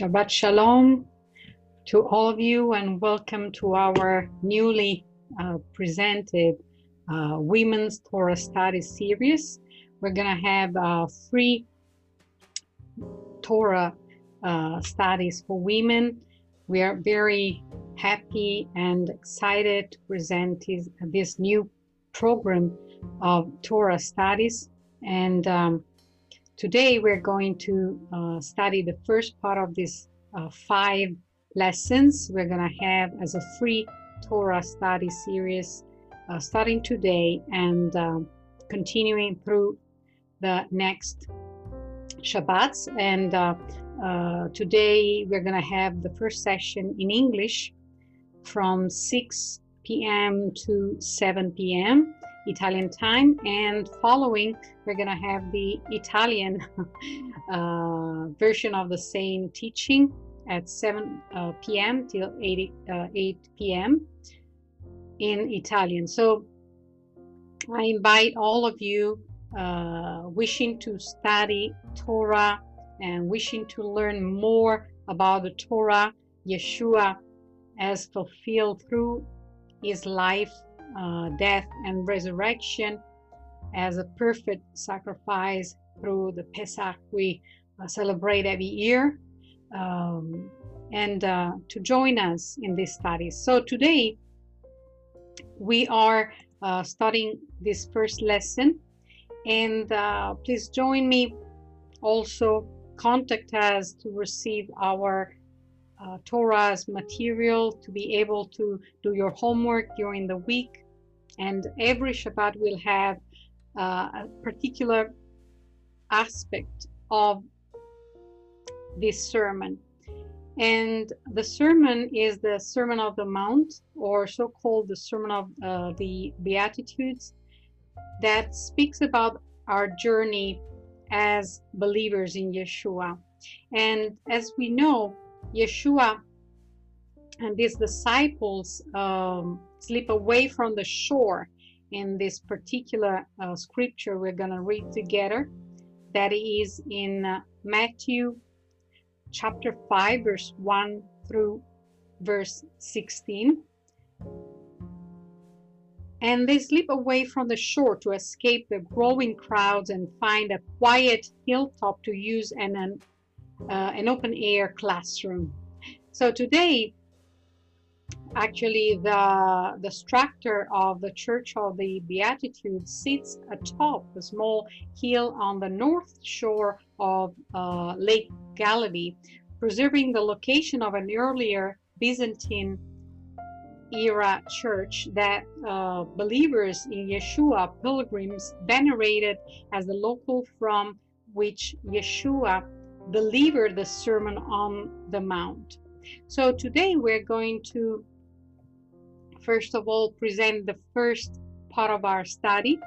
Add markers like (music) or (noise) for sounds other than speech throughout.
Shabbat Shalom to all of you, and welcome to our newly uh, presented uh, Women's Torah Study series. We're going to have uh, free Torah uh, studies for women. We are very happy and excited to present this, this new program of Torah studies. And um, Today we're going to uh, study the first part of this uh, five lessons we're going to have as a free Torah study series uh, starting today and um, continuing through the next Shabbats. And uh, uh, today we're going to have the first session in English from 6 p.m. to 7 p.m. Italian time. And following, we're going to have the Italian (laughs) uh, version of the same teaching at 7 uh, p.m. till 8, uh, 8 p.m. in Italian. So I invite all of you uh, wishing to study Torah and wishing to learn more about the Torah, Yeshua, as fulfilled through his life uh, death and resurrection as a perfect sacrifice through the Pesach we uh, celebrate every year, um, and uh, to join us in this study. So today we are uh, studying this first lesson, and uh, please join me. Also, contact us to receive our uh, Torah's material to be able to do your homework during the week. And every Shabbat will have uh, a particular aspect of this sermon. And the sermon is the Sermon of the Mount, or so called the Sermon of uh, the Beatitudes, that speaks about our journey as believers in Yeshua. And as we know, Yeshua and his disciples um, slip away from the shore in this particular uh, scripture we're going to read together. That is in uh, Matthew chapter 5, verse 1 through verse 16. And they slip away from the shore to escape the growing crowds and find a quiet hilltop to use an, an, uh, an open air classroom. So today, actually the the structure of the church of the beatitudes sits atop a small hill on the north shore of uh, lake galilee preserving the location of an earlier byzantine era church that uh, believers in yeshua pilgrims venerated as the local from which yeshua delivered the sermon on the mount. So today we're going to first of all present the first part of our study.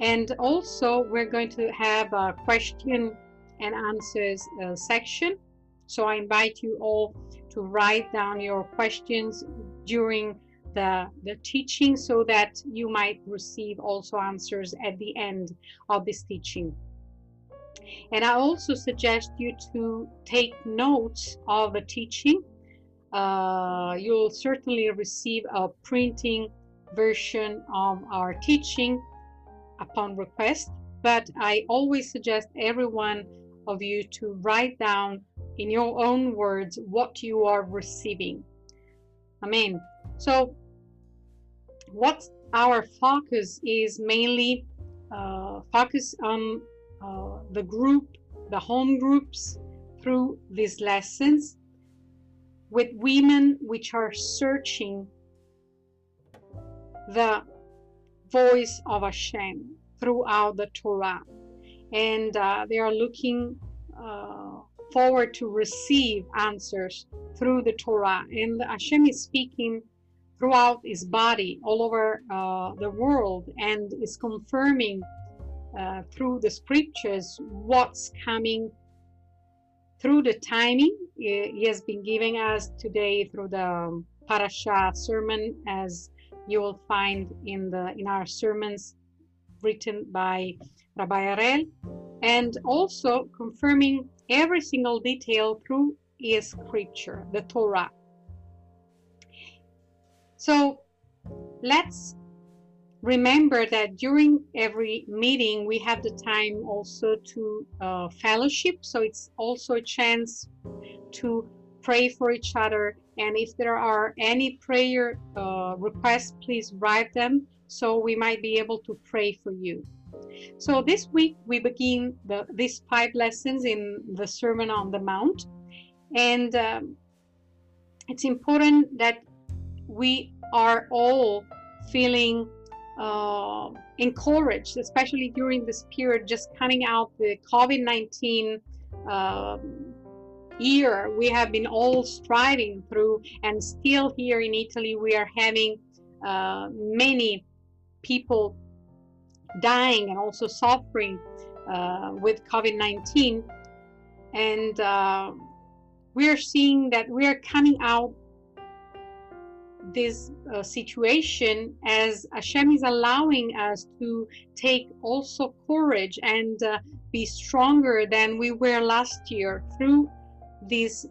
And also we're going to have a question and answers uh, section. So I invite you all to write down your questions during the, the teaching so that you might receive also answers at the end of this teaching. And I also suggest you to take notes of the teaching uh, you'll certainly receive a printing version of our teaching upon request, but I always suggest every one of you to write down in your own words what you are receiving. Amen. So, what our focus is mainly uh, focus on uh, the group, the home groups through these lessons with women which are searching the voice of Hashem throughout the Torah. And uh, they are looking uh, forward to receive answers through the Torah. And Hashem is speaking throughout his body all over uh, the world and is confirming uh, through the scriptures what's coming through the timing he has been giving us today through the um, parasha sermon as you will find in the in our sermons written by Rabbi Arel and also confirming every single detail through his scripture, the Torah. So let's remember that during every meeting we have the time also to uh, fellowship. So it's also a chance to pray for each other. And if there are any prayer uh, requests, please write them so we might be able to pray for you. So this week we begin the, these five lessons in the Sermon on the Mount, and um, it's important that we are all feeling uh, encouraged, especially during this period, just coming out the COVID 19 uh, year we have been all striving through, and still here in Italy, we are having uh, many people dying and also suffering uh, with COVID 19. And uh, we are seeing that we are coming out this uh, situation as Hashem is allowing us to take also courage and uh, be stronger than we were last year through this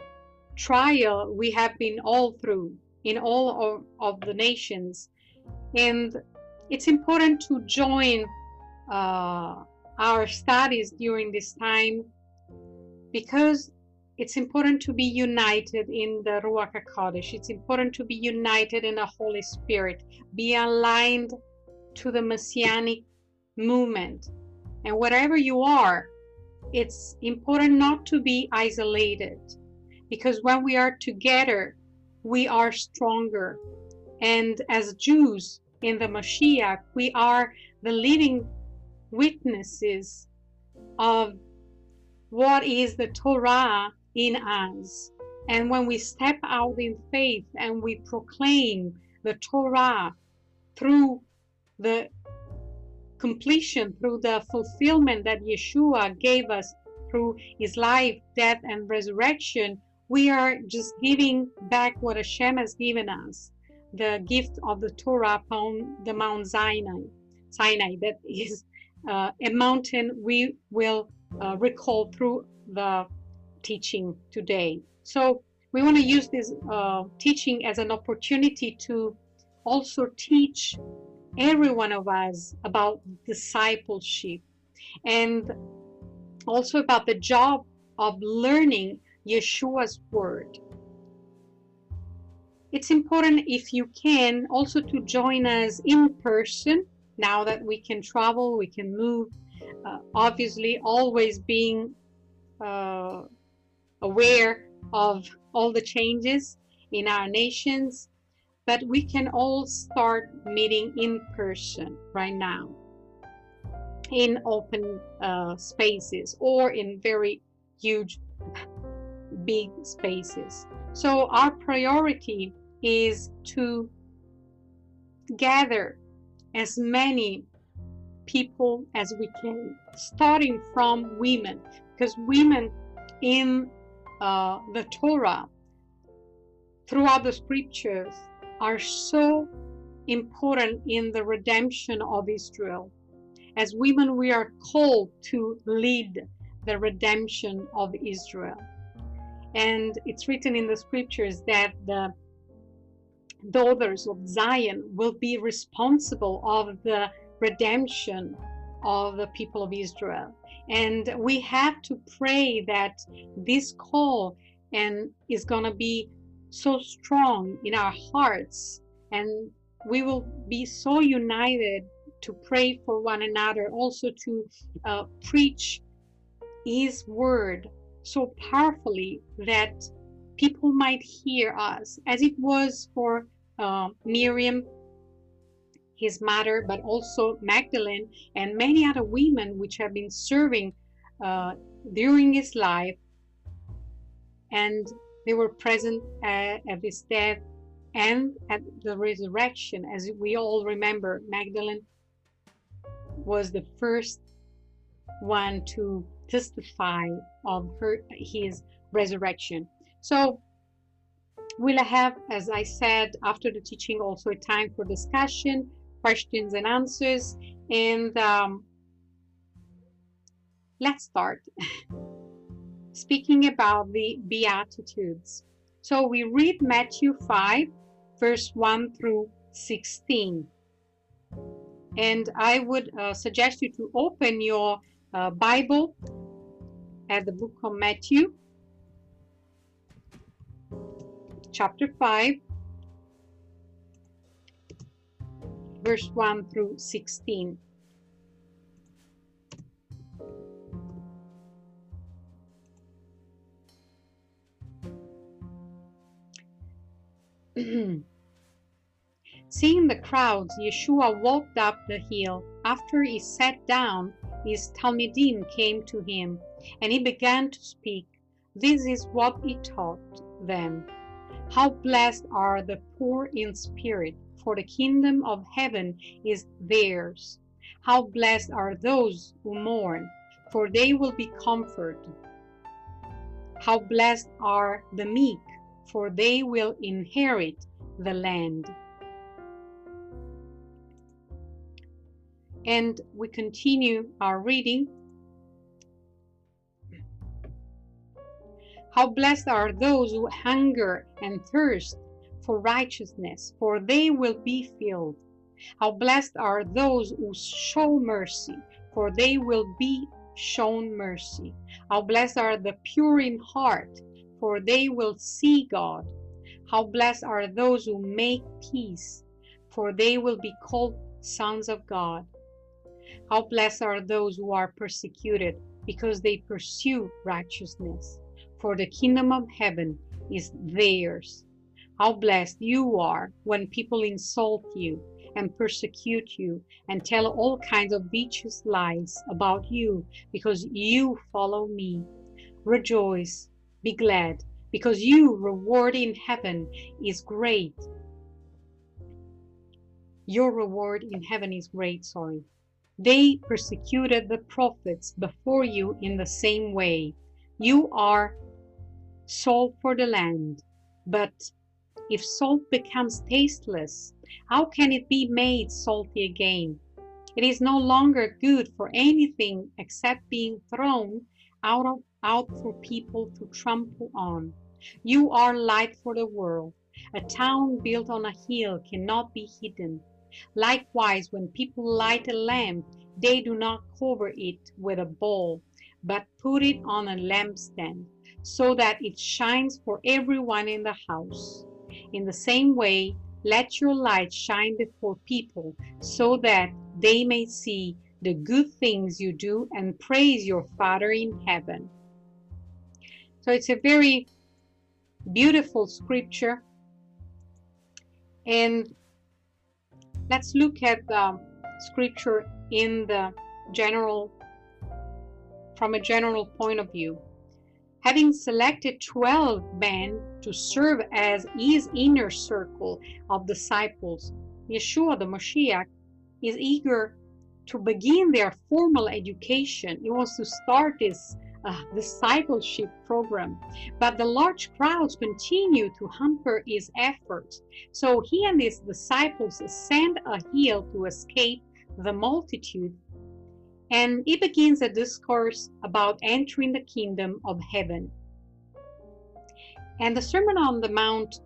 trial we have been all through in all of, of the nations. And it's important to join uh, our studies during this time because it's important to be united in the Ruach HaKodesh. It's important to be united in the Holy Spirit, be aligned to the Messianic movement. And wherever you are, it's important not to be isolated because when we are together, we are stronger. And as Jews in the Mashiach, we are the living witnesses of what is the Torah in us. And when we step out in faith and we proclaim the Torah through the completion, through the fulfillment that Yeshua gave us through his life, death, and resurrection, we are just giving back what Hashem has given us the gift of the Torah upon the Mount Sinai. Sinai, that is uh, a mountain we will uh, recall through the teaching today. So we want to use this uh, teaching as an opportunity to also teach every one of us about discipleship and also about the job of learning Yeshua's word. It's important if you can also to join us in person now that we can travel, we can move. Uh, obviously, always being uh, aware of all the changes in our nations, but we can all start meeting in person right now in open uh, spaces or in very huge big spaces. So our priority is to gather as many people as we can, starting from women, because women in uh, the Torah, throughout the scriptures, are so important in the redemption of Israel. As women, we are called to lead the redemption of Israel. And it's written in the scriptures that the daughters of Zion will be responsible of the redemption of the people of Israel. And we have to pray that this call and is going to be so strong in our hearts. And we will be so united to pray for one another also to uh, preach his word so powerfully that people might hear us, as it was for uh, Miriam, his mother, but also Magdalene and many other women which have been serving uh, during his life. And they were present at, at his death and at the resurrection. As we all remember, Magdalene was the first one to testify of her his resurrection. So we'll have, as I said, after the teaching, also a time for discussion, questions and answers, and um, let's start. (laughs) speaking about the Beatitudes. So we read Matthew 5, verse 1 through 16. And I would uh, suggest you to open your uh, Bible at the book of Matthew, chapter 5, verse 1 through 16. (clears throat) Seeing the crowds, Yeshua walked up the hill. After he sat down, his Talmidim came to him, and he began to speak. This is what he taught them. How blessed are the poor in spirit, for the kingdom of heaven is theirs. How blessed are those who mourn, for they will be comforted. How blessed are the meek, for they will inherit the land. And we continue our reading. How blessed are those who hunger and thirst for righteousness, for they will be filled. How blessed are those who show mercy, for they will be shown mercy. How blessed are the pure in heart, for they will see God. How blessed are those who make peace, for they will be called sons of God. How blessed are those who are persecuted because they pursue righteousness, for the kingdom of heaven is theirs. How blessed you are when people insult you and persecute you and tell all kinds of vicious lies about you because you follow me. Rejoice, be glad, because your reward in heaven is great. Your reward in heaven is great, sorry. They persecuted the prophets before you in the same way. You are salt for the land. But if salt becomes tasteless, how can it be made salty again? It is no longer good for anything except being thrown out, of, out for people to trample on. You are light for the world. A town built on a hill cannot be hidden. Likewise, when people light a lamp, they do not cover it with a bowl, but put it on a lampstand, so that it shines for everyone in the house. In the same way, let your light shine before people, so that they may see the good things you do and praise your Father in heaven. So it's a very beautiful scripture. And Let's look at the scripture in the general, from a general point of view. Having selected 12 men to serve as his inner circle of disciples, Yeshua the Mashiach is eager to begin their formal education. He wants to start this uh, discipleship program. But the large crowds continue to hamper his efforts. So he and his disciples ascend a hill to escape the multitude. And he begins a discourse about entering the kingdom of heaven. And the Sermon on the Mount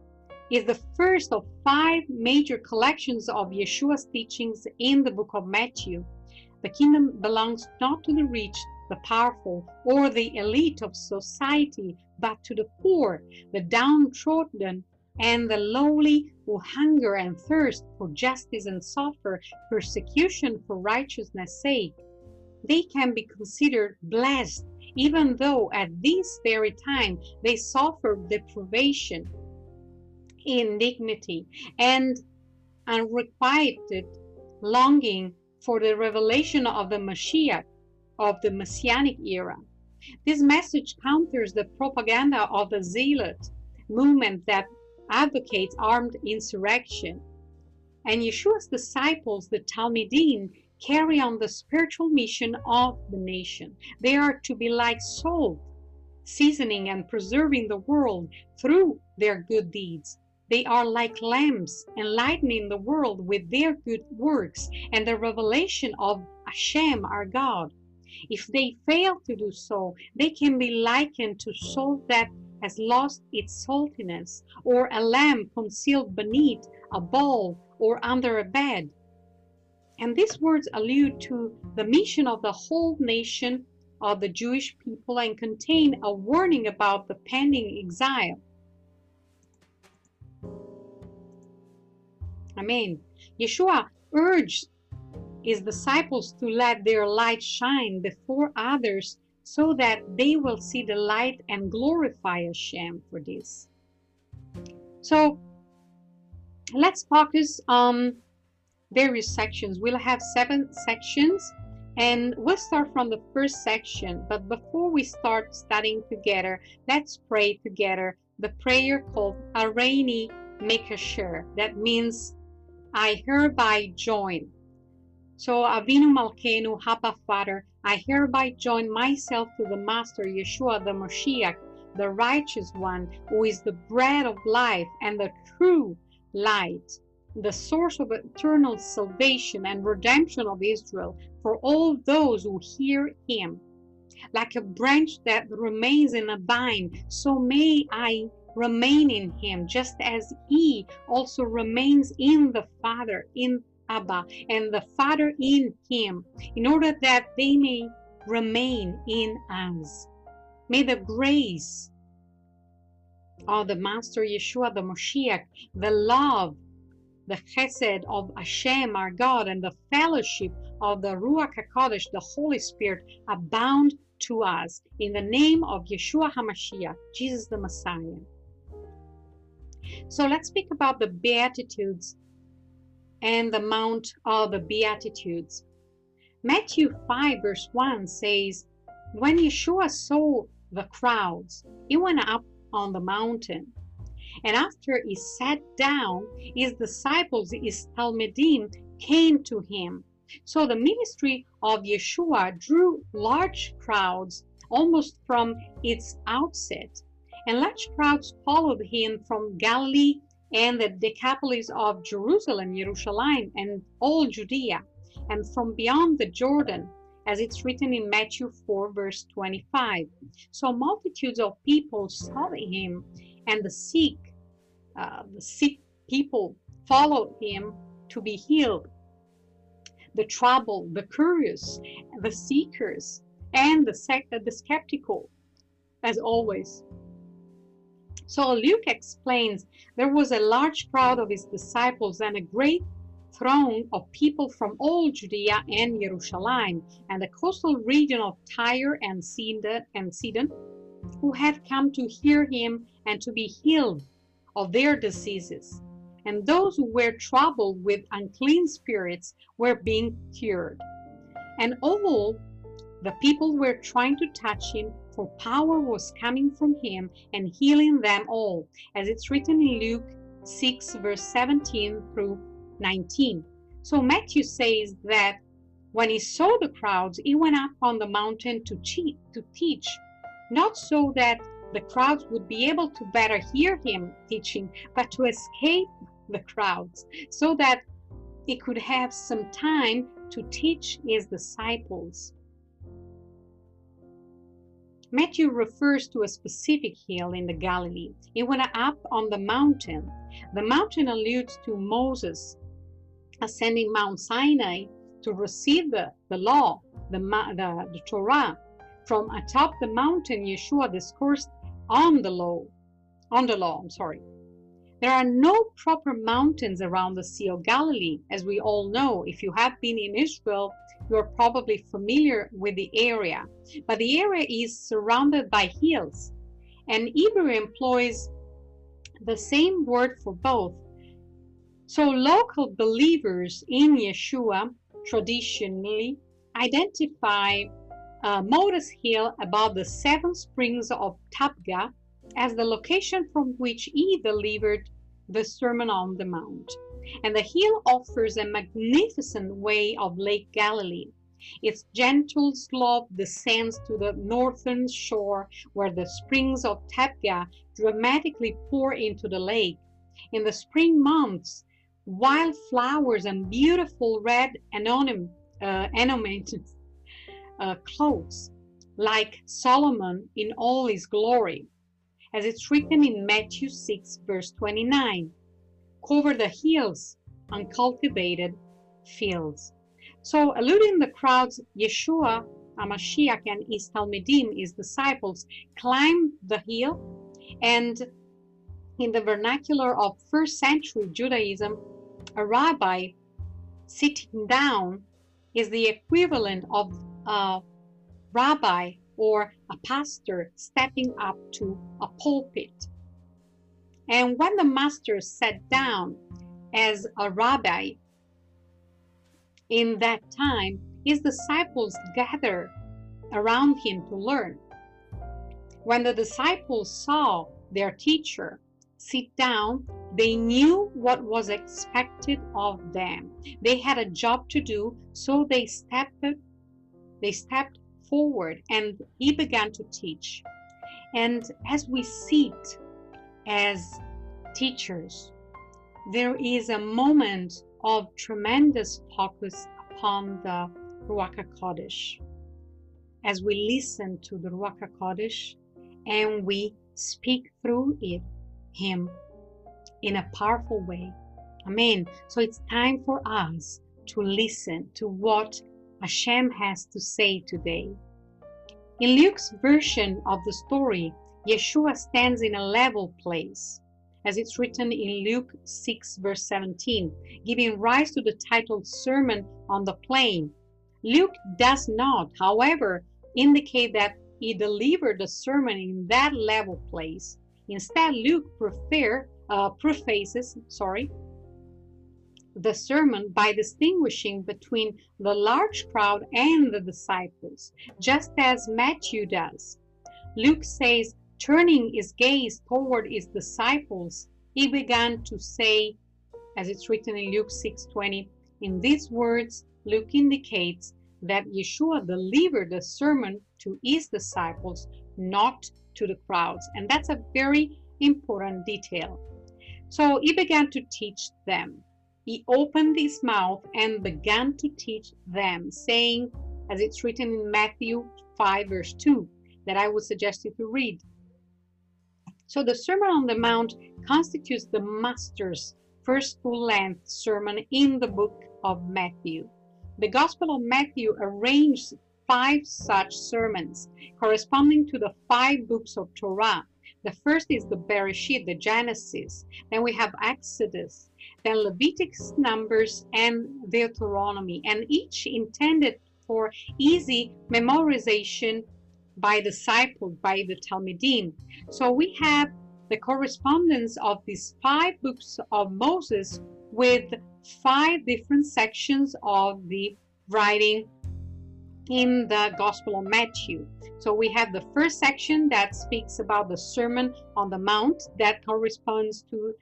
is the first of five major collections of Yeshua's teachings in the book of Matthew. The kingdom belongs not to the rich, the powerful, or the elite of society, but to the poor, the downtrodden, and the lowly who hunger and thirst for justice and suffer persecution for righteousness' sake. They can be considered blessed, even though at this very time they suffer deprivation, indignity, and unrequited longing for the revelation of the Mashiach of the Messianic era. This message counters the propaganda of the zealot movement that advocates armed insurrection. And Yeshua's disciples, the Talmidim, carry on the spiritual mission of the nation. They are to be like salt, seasoning and preserving the world through their good deeds. They are like lamps, enlightening the world with their good works and the revelation of Hashem, our God. If they fail to do so, they can be likened to salt that has lost its saltiness, or a lamb concealed beneath a bowl or under a bed. And these words allude to the mission of the whole nation of the Jewish people and contain a warning about the pending exile. Amen. Yeshua urged his disciples to let their light shine before others so that they will see the light and glorify Hashem for this. So let's focus on various sections. We'll have seven sections and we'll start from the first section. But before we start studying together, let's pray together the prayer called Areni Makasher. That means I hereby join. So Avinu Malkeinu, Hapa Father, I hereby join myself to the Master Yeshua the Moshiach, the righteous one, who is the bread of life and the true light, the source of eternal salvation and redemption of Israel for all those who hear him. Like a branch that remains in a vine, so may I remain in him, just as he also remains in the Father, in Abba, and the Father in him, in order that they may remain in us. May the grace of the Master Yeshua, the Moshiach, the love, the chesed of Hashem, our God, and the fellowship of the Ruach HaKodesh, the Holy Spirit, abound to us. In the name of Yeshua HaMashiach, Jesus the Messiah. So let's speak about the Beatitudes and the Mount of the Beatitudes. Matthew 5, verse 1 says, When Yeshua saw the crowds, he went up on the mountain. And after he sat down, his disciples, his Talmidim, came to him. So the ministry of Yeshua drew large crowds almost from its outset. And large crowds followed him from Galilee and the Decapolis of Jerusalem, Jerusalem, and all Judea, and from beyond the Jordan, as it's written in Matthew 4, verse 25. So multitudes of people sought him, and the sick, uh, the sick people followed him to be healed. The troubled, the curious, the seekers, and the, sect, the skeptical, as always. So Luke explains there was a large crowd of his disciples and a great throng of people from all Judea and Jerusalem and the coastal region of Tyre and Sidon, and Sidon who had come to hear him and to be healed of their diseases. And those who were troubled with unclean spirits were being cured. And all the people were trying to touch him, for power was coming from him and healing them all, as it's written in Luke 6, verse 17 through 19. So Matthew says that when he saw the crowds, he went up on the mountain to, cheat, to teach, not so that the crowds would be able to better hear him teaching, but to escape the crowds, so that he could have some time to teach his disciples. Matthew refers to a specific hill in the Galilee. He went up on the mountain. The mountain alludes to Moses ascending Mount Sinai to receive the, the law, the, the, the Torah. From atop the mountain, Yeshua discoursed on the law. On the law, I'm sorry. There are no proper mountains around the Sea of Galilee, as we all know. If you have been in Israel, you're probably familiar with the area, but the area is surrounded by hills. And Hebrew employs the same word for both. So local believers in Yeshua traditionally identify uh, Hill above the seven springs of Tabgha as the location from which he delivered the Sermon on the Mount and the hill offers a magnificent way of Lake Galilee. Its gentle slope descends to the northern shore where the springs of Tabgha dramatically pour into the lake. In the spring months, wild flowers and beautiful red uh, uh, clothes like Solomon in all his glory, as it's written in Matthew 6, verse 29. Cover the hills, uncultivated fields. So, alluding the crowds, Yeshua, HaMashiach, and his Talmidim, his disciples, climbed the hill, and in the vernacular of first century Judaism, a rabbi sitting down is the equivalent of a rabbi or a pastor stepping up to a pulpit. And when the master sat down as a rabbi in that time, his disciples gathered around him to learn. When the disciples saw their teacher sit down, they knew what was expected of them. They had a job to do, so they stepped they stepped forward and he began to teach. And as we sit as teachers, there is a moment of tremendous focus upon the Ruach HaKodesh. As we listen to the Ruach HaKodesh and we speak through it, Him in a powerful way. Amen. So it's time for us to listen to what Hashem has to say today. In Luke's version of the story, Yeshua stands in a level place, as it's written in Luke 6, verse 17, giving rise to the title Sermon on the Plain. Luke does not, however, indicate that he delivered the sermon in that level place. Instead, Luke prefer, uh, prefaces sorry, the sermon by distinguishing between the large crowd and the disciples, just as Matthew does. Luke says, turning his gaze toward his disciples, he began to say, as it's written in Luke 6:20, in these words, Luke indicates that Yeshua delivered the sermon to his disciples, not to the crowds. And that's a very important detail. So he began to teach them he opened his mouth and began to teach them, saying, as it's written in Matthew 5, verse 2, that I would suggest you to read. So the Sermon on the Mount constitutes the Master's first full length sermon in the book of Matthew. The Gospel of Matthew arranged five such sermons corresponding to the five books of Torah. The first is the Bereshit, the Genesis. Then we have Exodus, then Leviticus, Numbers, and Deuteronomy, and each intended for easy memorization by the disciples, by the Talmidim. So we have the correspondence of these five books of Moses with five different sections of the writing in the Gospel of Matthew. So we have the first section that speaks about the Sermon on the Mount that corresponds to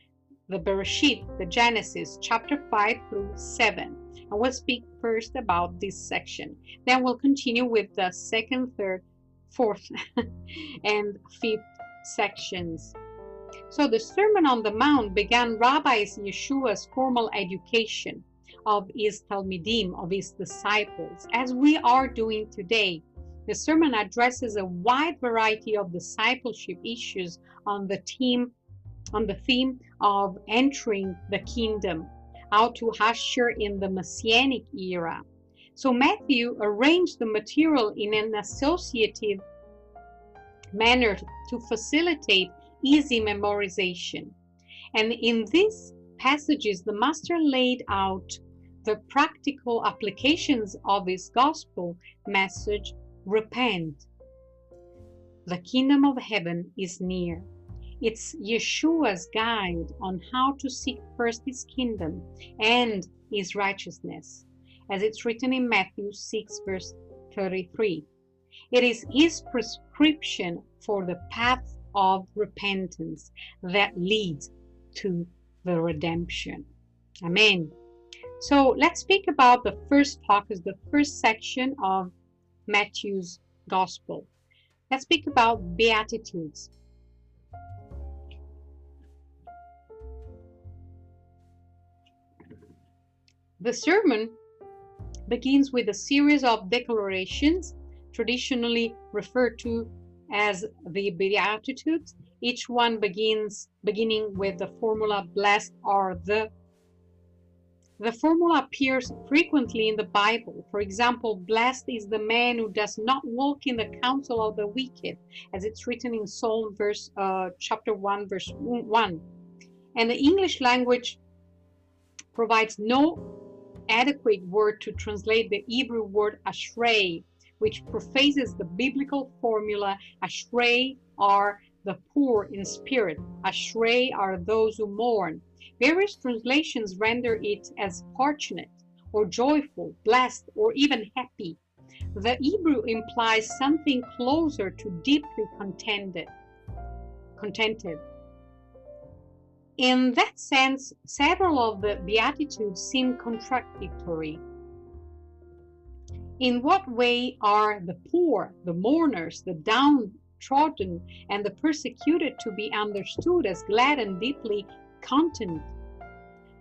the Bereshit, the Genesis, chapter 5 through 7. And we'll speak first about this section. Then we'll continue with the second, third, fourth, (laughs) and fifth sections. So the Sermon on the Mount began Rabbi Yeshua's formal education of his Talmidim, of his disciples, as we are doing today. The sermon addresses a wide variety of discipleship issues on the theme on the theme of entering the kingdom, how to usher in the messianic era. So Matthew arranged the material in an associative manner to facilitate easy memorization. And in these passages, the master laid out the practical applications of his gospel message repent. The kingdom of heaven is near. It's Yeshua's guide on how to seek first his kingdom and his righteousness, as it's written in Matthew 6, verse 33. It is his prescription for the path of repentance that leads to the redemption. Amen. So let's speak about the first focus, the first section of Matthew's Gospel. Let's speak about Beatitudes. The sermon begins with a series of declarations traditionally referred to as the Beatitudes. Each one begins beginning with the formula blessed are the the formula appears frequently in the Bible. For example, blessed is the man who does not walk in the counsel of the wicked, as it's written in Psalm verse uh, chapter 1 verse 1. And the English language provides no adequate word to translate the Hebrew word ashrei, which prefaces the biblical formula ashrei are the poor in spirit, ashrei are those who mourn. Various translations render it as fortunate or joyful, blessed, or even happy. The Hebrew implies something closer to deeply contented. contented. In that sense, several of the Beatitudes seem contradictory. In what way are the poor, the mourners, the downtrodden, and the persecuted to be understood as glad and deeply content?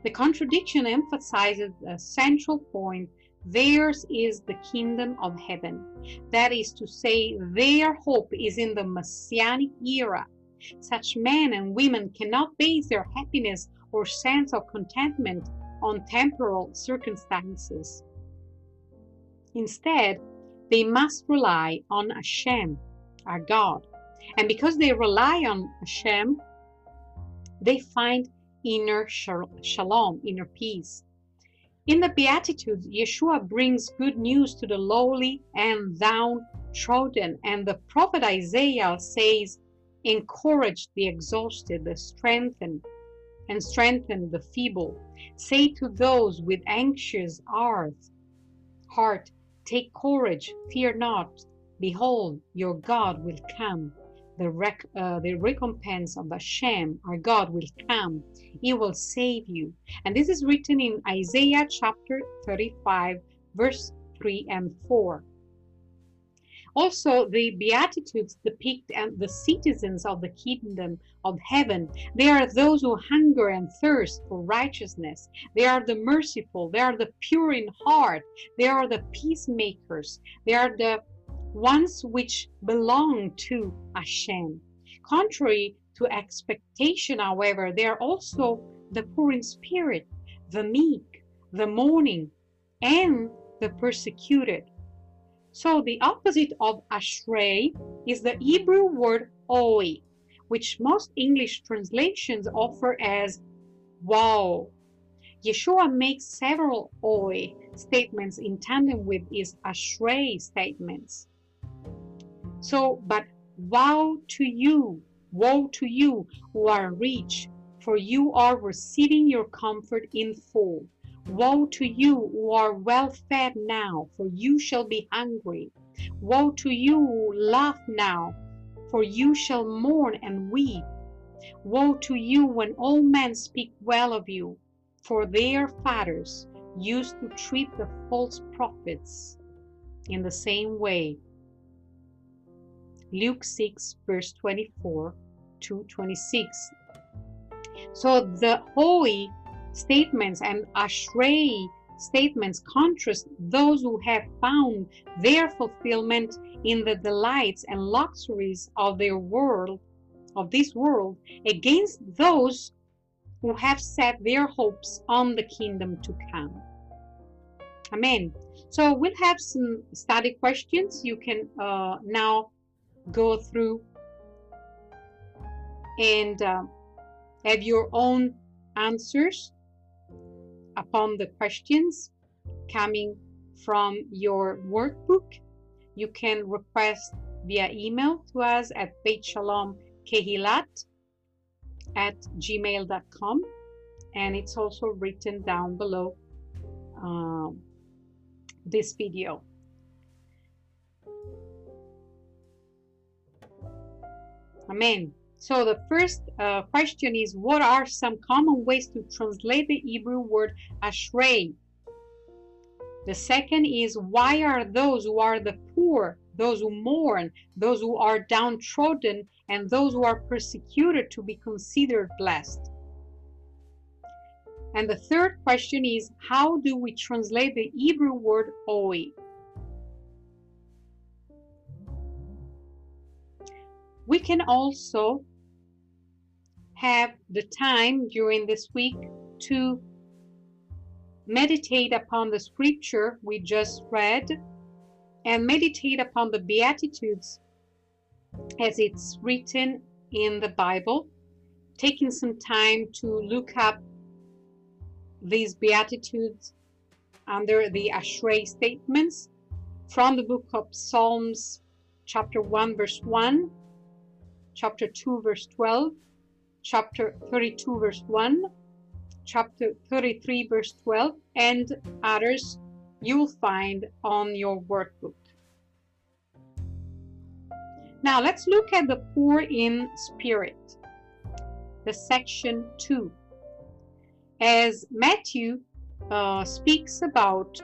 The contradiction emphasizes a central point theirs is the kingdom of heaven. That is to say, their hope is in the messianic era such men and women cannot base their happiness or sense of contentment on temporal circumstances. Instead, they must rely on Hashem, our God. And because they rely on Hashem, they find inner shalom, inner peace. In the Beatitudes, Yeshua brings good news to the lowly and downtrodden, and the prophet Isaiah says, encourage the exhausted, the strengthen, and strengthen the feeble. Say to those with anxious heart, heart, take courage, fear not. Behold, your God will come. The, rec- uh, the recompense of Hashem, our God, will come. He will save you. And this is written in Isaiah chapter 35, verse 3 and 4. Also, the Beatitudes depict the citizens of the kingdom of heaven. They are those who hunger and thirst for righteousness. They are the merciful. They are the pure in heart. They are the peacemakers. They are the ones which belong to Hashem. Contrary to expectation, however, they are also the poor in spirit, the meek, the mourning, and the persecuted. So the opposite of ashrei is the Hebrew word oi, which most English translations offer as wow. Yeshua makes several oi statements in tandem with his ashrei statements. So, but woe to you, woe to you who are rich, for you are receiving your comfort in full. Woe to you who are well fed now, for you shall be hungry. Woe to you who laugh now, for you shall mourn and weep. Woe to you when all men speak well of you, for their fathers used to treat the false prophets in the same way. Luke 6, verse 24 to 26. So the holy statements and Ashrei statements contrast those who have found their fulfillment in the delights and luxuries of their world, of this world, against those who have set their hopes on the kingdom to come. Amen. So we'll have some study questions. You can uh, now go through and uh, have your own answers upon the questions coming from your workbook. You can request via email to us at kehilat at gmail.com and it's also written down below um, this video. Amen. So the first uh, question is, what are some common ways to translate the Hebrew word ashrei? The second is, why are those who are the poor, those who mourn, those who are downtrodden, and those who are persecuted to be considered blessed? And the third question is, how do we translate the Hebrew word oi? Can also have the time during this week to meditate upon the scripture we just read and meditate upon the Beatitudes as it's written in the Bible, taking some time to look up these Beatitudes under the Ashrei statements from the book of Psalms, chapter 1, verse 1, chapter 2, verse 12, chapter 32, verse 1, chapter 33, verse 12, and others you will find on your workbook. Now let's look at the poor in spirit, the section 2. As Matthew uh, speaks about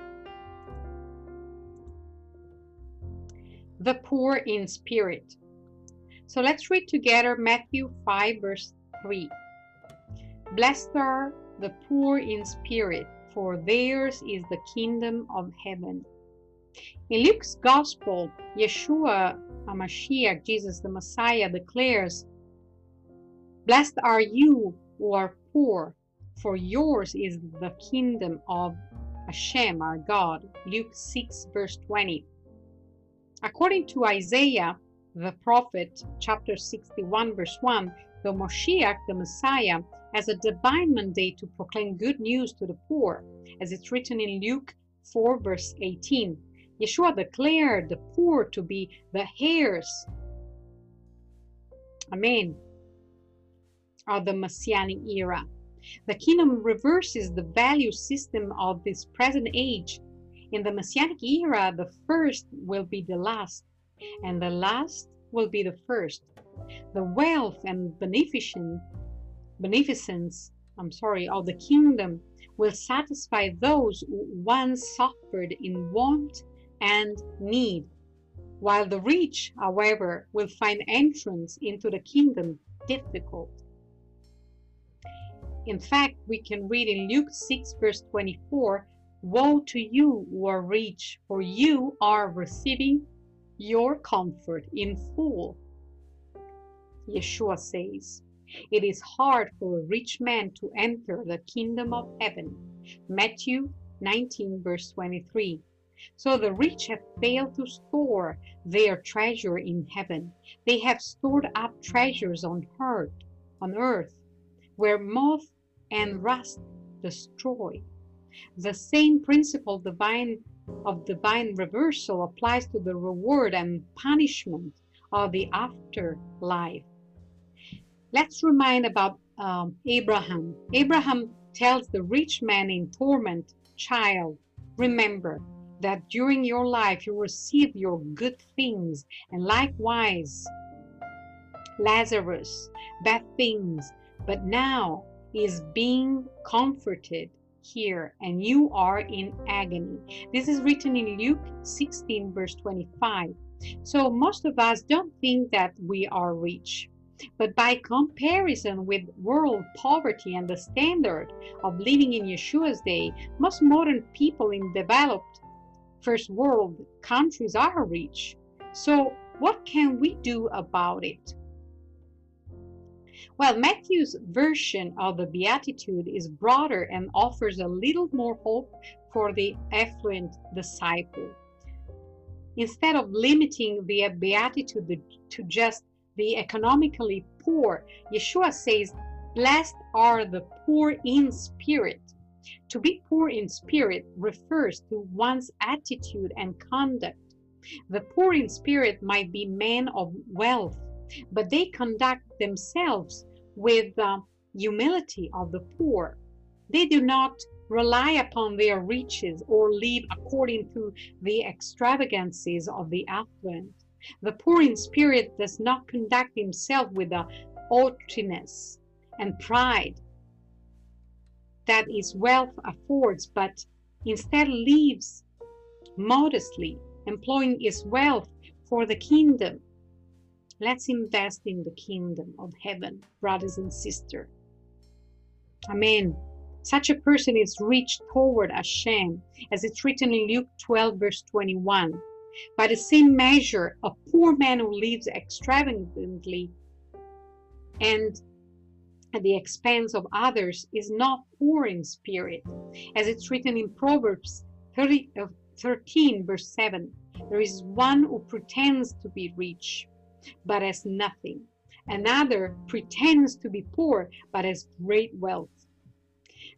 the poor in spirit. So let's read together Matthew 5, verse 3. Blessed are the poor in spirit, for theirs is the kingdom of heaven. In Luke's Gospel, Yeshua HaMashiach, Jesus the Messiah, declares, Blessed are you who are poor, for yours is the kingdom of Hashem, our God. Luke 6, verse 20. According to Isaiah, the prophet, chapter 61, verse 1, the Moshiach, the Messiah, has a divine mandate to proclaim good news to the poor, as it's written in Luke 4, verse 18. Yeshua declared the poor to be the heirs, Amen, of the Messianic era. The kingdom reverses the value system of this present age. In the Messianic era, the first will be the last, and the last will be the first. The wealth and beneficence, beneficence, I'm sorry, of the kingdom will satisfy those who once suffered in want and need, while the rich, however, will find entrance into the kingdom difficult. In fact, we can read in Luke 6, verse 24 Woe to you who are rich, for you are receiving your comfort in full. Yeshua says, It is hard for a rich man to enter the kingdom of heaven. Matthew 19, verse 23. So the rich have failed to store their treasure in heaven. They have stored up treasures on earth, on earth where moth and rust destroy. The same principle divine of divine reversal applies to the reward and punishment of the afterlife. Let's remind about um, Abraham. Abraham tells the rich man in torment, child, remember that during your life you receive your good things, and likewise Lazarus, bad things, but now is being comforted here and you are in agony. This is written in Luke 16, verse 25. So most of us don't think that we are rich. But by comparison with world poverty and the standard of living in Yeshua's day, most modern people in developed first world countries are rich. So what can we do about it? Well, Matthew's version of the Beatitude is broader and offers a little more hope for the affluent disciple. Instead of limiting the Beatitude to just the economically poor, Yeshua says, Blessed are the poor in spirit. To be poor in spirit refers to one's attitude and conduct. The poor in spirit might be men of wealth, but they conduct themselves with the humility of the poor. They do not rely upon their riches or live according to the extravagancies of the affluent. The poor in spirit does not conduct himself with the haughtiness and pride that his wealth affords, but instead lives modestly, employing his wealth for the kingdom Let's invest in the kingdom of heaven, brothers and sisters. Amen. Such a person is reached toward Hashem, as it's written in Luke 12, verse 21. By the same measure, a poor man who lives extravagantly and at the expense of others is not poor in spirit. As it's written in Proverbs 30, uh, 13, verse 7 there is one who pretends to be rich, but has nothing. Another pretends to be poor, but has great wealth.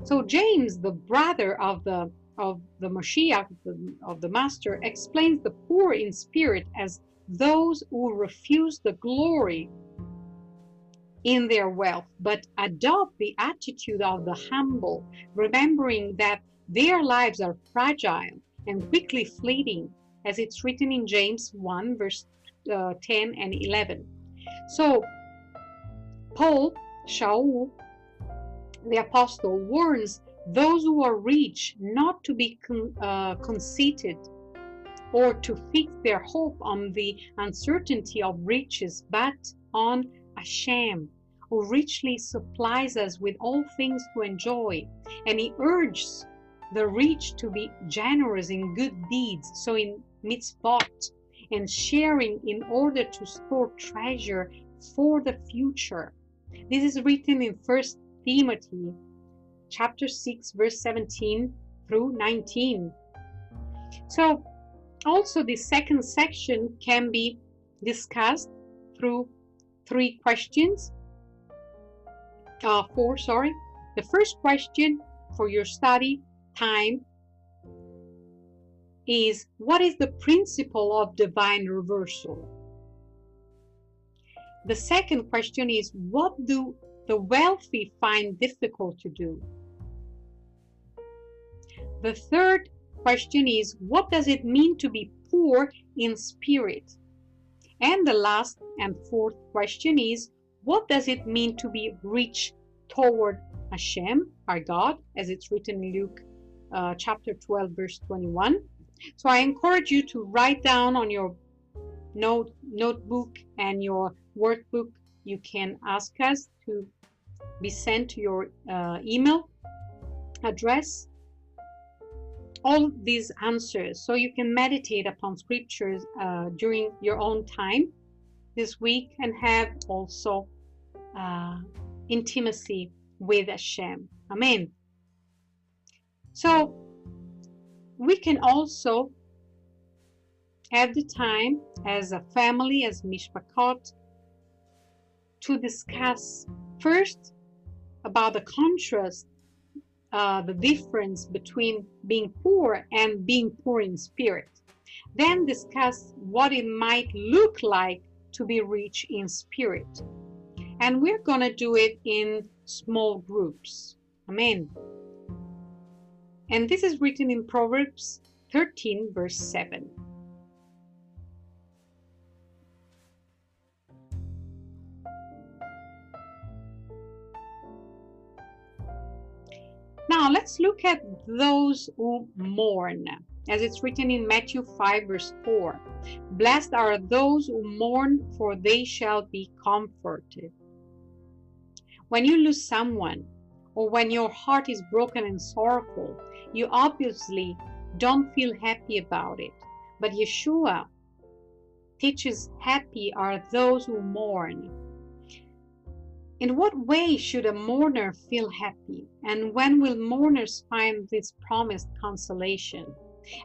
So James, the brother of the of the Mashiach, the, of the Master, explains the poor in spirit as those who refuse the glory in their wealth, but adopt the attitude of the humble, remembering that their lives are fragile and quickly fleeting, as it's written in James 1, verse uh, 10 and 11. So, Paul, Shaul, the apostle, warns those who are rich not to be con uh, conceited or to fix their hope on the uncertainty of riches, but on a Hashem, who richly supplies us with all things to enjoy. And he urges the rich to be generous in good deeds, so in mitzvot, and sharing in order to store treasure for the future. This is written in First Timothy chapter 6 verse 17 through 19. So also the second section can be discussed through three questions uh, four, sorry. The first question for your study time is what is the principle of divine reversal? The second question is what do the wealthy find difficult to do? The third question is what does it mean to be poor in spirit? And the last and fourth question is what does it mean to be rich toward Hashem, our God, as it's written in Luke uh, chapter 12, verse 21? So I encourage you to write down on your note notebook and your workbook. You can ask us to be sent to your uh, email address all these answers so you can meditate upon scriptures uh, during your own time this week and have also uh, intimacy with Hashem. Amen. So we can also have the time as a family, as Mishpachot, to discuss first about the contrast, uh, the difference between being poor and being poor in spirit. Then discuss what it might look like to be rich in spirit. And we're going to do it in small groups. Amen. And this is written in Proverbs 13, verse 7. Now let's look at those who mourn as it's written in Matthew 5, verse 4. Blessed are those who mourn, for they shall be comforted. When you lose someone, or when your heart is broken and sorrowful, you obviously don't feel happy about it. But Yeshua teaches happy are those who mourn. In what way should a mourner feel happy? And when will mourners find this promised consolation?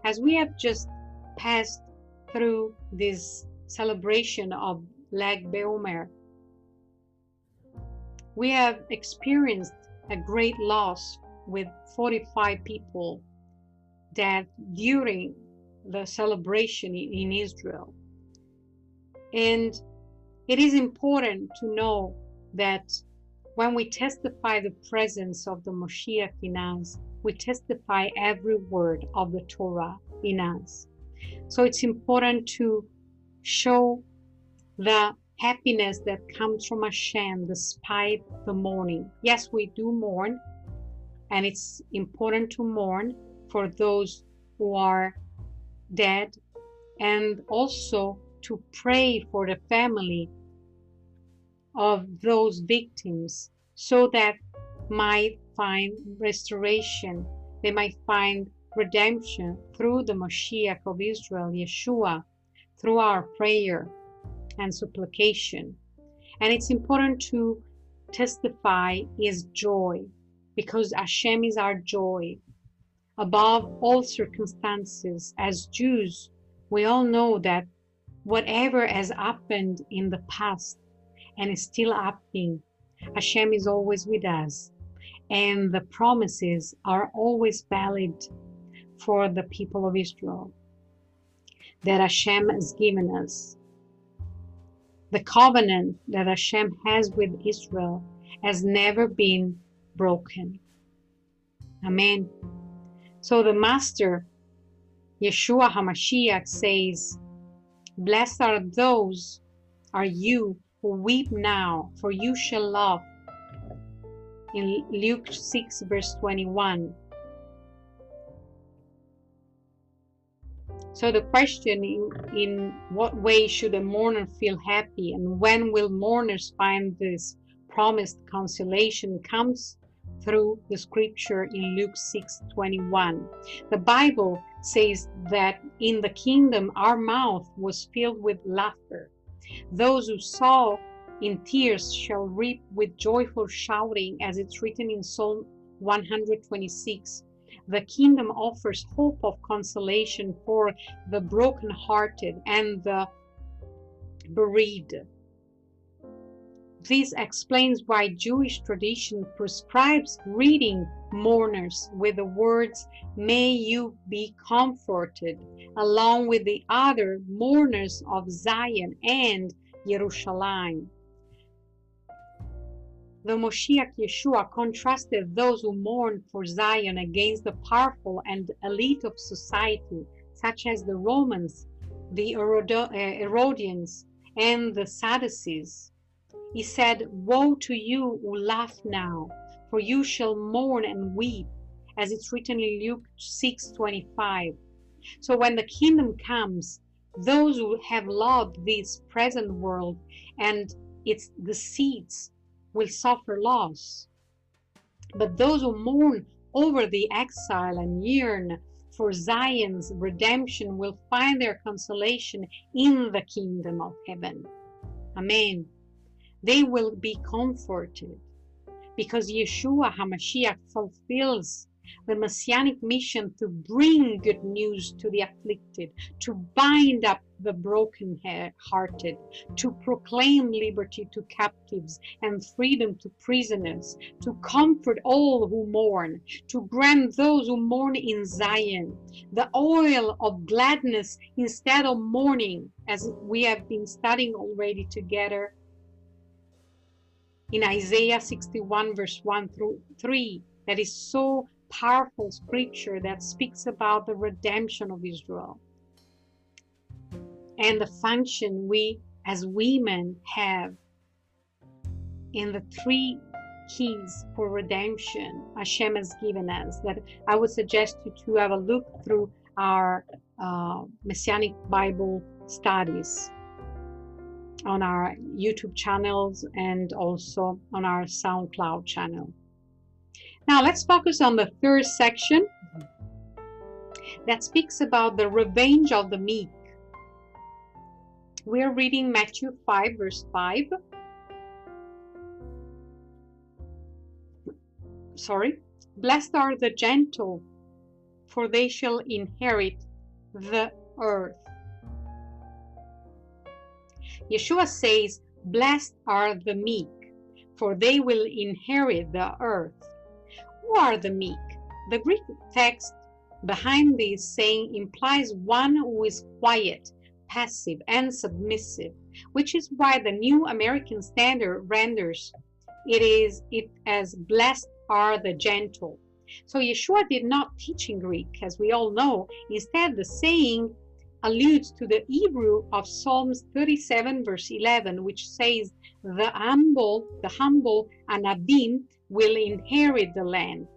As we have just passed through this celebration of Lag BaOmer, we have experienced a great loss with 45 people dead during the celebration in Israel. And it is important to know that when we testify the presence of the Moshiach in us, we testify every word of the Torah in us. So it's important to show the happiness that comes from Hashem despite the mourning. Yes, we do mourn, and it's important to mourn for those who are dead and also to pray for the family of those victims so that might find restoration. They might find redemption through the Moshiach of Israel, Yeshua, through our prayer and supplication. And it's important to testify is joy because Hashem is our joy. Above all circumstances, as Jews, we all know that whatever has happened in the past and is still happening, Hashem is always with us. And the promises are always valid for the people of Israel that Hashem has given us. The covenant that Hashem has with Israel has never been broken. Amen. So the Master, Yeshua HaMashiach, says, Blessed are those, are you who weep now, for you shall laugh. In Luke 6, verse 21. So the question in, in what way should a mourner feel happy and when will mourners find this promised consolation comes through the scripture in Luke 6:21. The Bible says that in the kingdom our mouth was filled with laughter. Those who saw in tears shall reap with joyful shouting as it's written in Psalm 126 the kingdom offers hope of consolation for the brokenhearted and the bereaved. This explains why Jewish tradition prescribes greeting mourners with the words, May you be comforted, along with the other mourners of Zion and Jerusalem. The Moshiach Yeshua contrasted those who mourned for Zion against the powerful and elite of society, such as the Romans, the uh, Herodians, and the Sadducees. He said, Woe to you who laugh now, for you shall mourn and weep, as it's written in Luke 6:25. So when the kingdom comes, those who have loved this present world and its deceits will suffer loss. But those who mourn over the exile and yearn for Zion's redemption will find their consolation in the kingdom of heaven. Amen. They will be comforted because Yeshua HaMashiach fulfills the messianic mission to bring good news to the afflicted, to bind up the broken hearted, to proclaim liberty to captives and freedom to prisoners, to comfort all who mourn, to grant those who mourn in Zion the oil of gladness instead of mourning, as we have been studying already together in Isaiah 61, verse 1 through 3, that is so powerful scripture that speaks about the redemption of Israel and the function we as women have in the three keys for redemption Hashem has given us that I would suggest you to have a look through our uh, Messianic Bible studies on our YouTube channels and also on our SoundCloud channel. Now let's focus on the third section that speaks about the revenge of the meek. We're reading Matthew 5, verse 5. Sorry. Blessed are the gentle, for they shall inherit the earth. Yeshua says, Blessed are the meek, for they will inherit the earth. Who are the meek? The Greek text behind this saying implies one who is quiet, passive, and submissive, which is why the New American Standard renders it is it as blessed are the gentle. So Yeshua did not teach in Greek, as we all know. Instead, the saying alludes to the Hebrew of Psalms 37, verse 11, which says, "The humble, the humble anavim will inherit the land.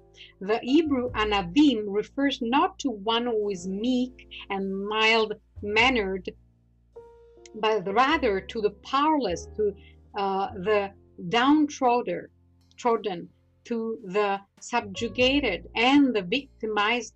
The Hebrew anavim refers not to one who is meek and mild mannered, but rather to the powerless, to uh, the downtrodden, trodden, to the subjugated and the victimized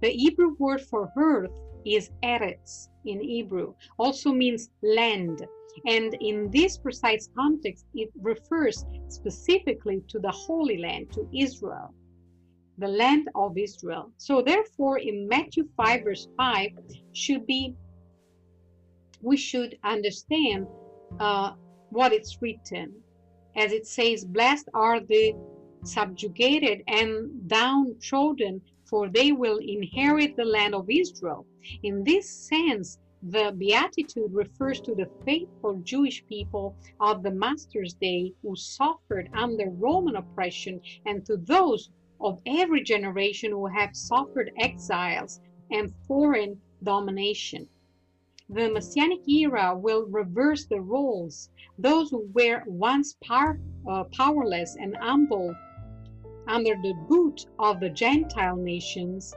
The Hebrew word for earth is eretz in Hebrew, also means land. And in this precise context, it refers specifically to the Holy Land, to Israel, the land of Israel. So therefore, in Matthew 5, verse 5, should be we should understand uh, what it's written. As it says, Blessed are the subjugated and downtrodden, for they will inherit the land of Israel. In this sense, the Beatitude refers to the faithful Jewish people of the Master's Day who suffered under Roman oppression and to those of every generation who have suffered exiles and foreign domination. The Messianic era will reverse the roles. Those who were once power, uh, powerless and humble under the boot of the Gentile nations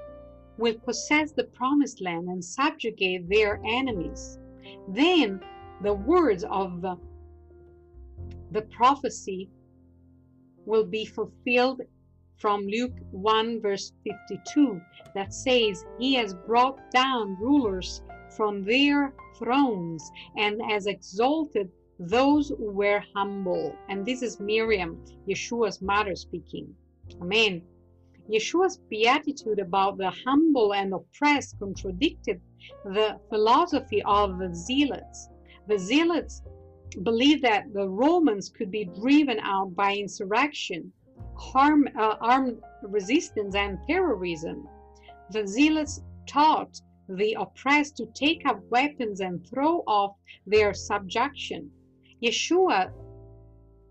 will possess the promised land and subjugate their enemies. Then the words of the, the prophecy will be fulfilled from Luke 1 verse 52 that says, He has brought down rulers from their thrones and has exalted those who were humble. And this is Miriam, Yeshua's mother speaking. Amen. Yeshua's beatitude about the humble and oppressed contradicted the philosophy of the zealots. The zealots believed that the Romans could be driven out by insurrection, harm, uh, armed resistance, and terrorism. The zealots taught the oppressed to take up weapons and throw off their subjection. Yeshua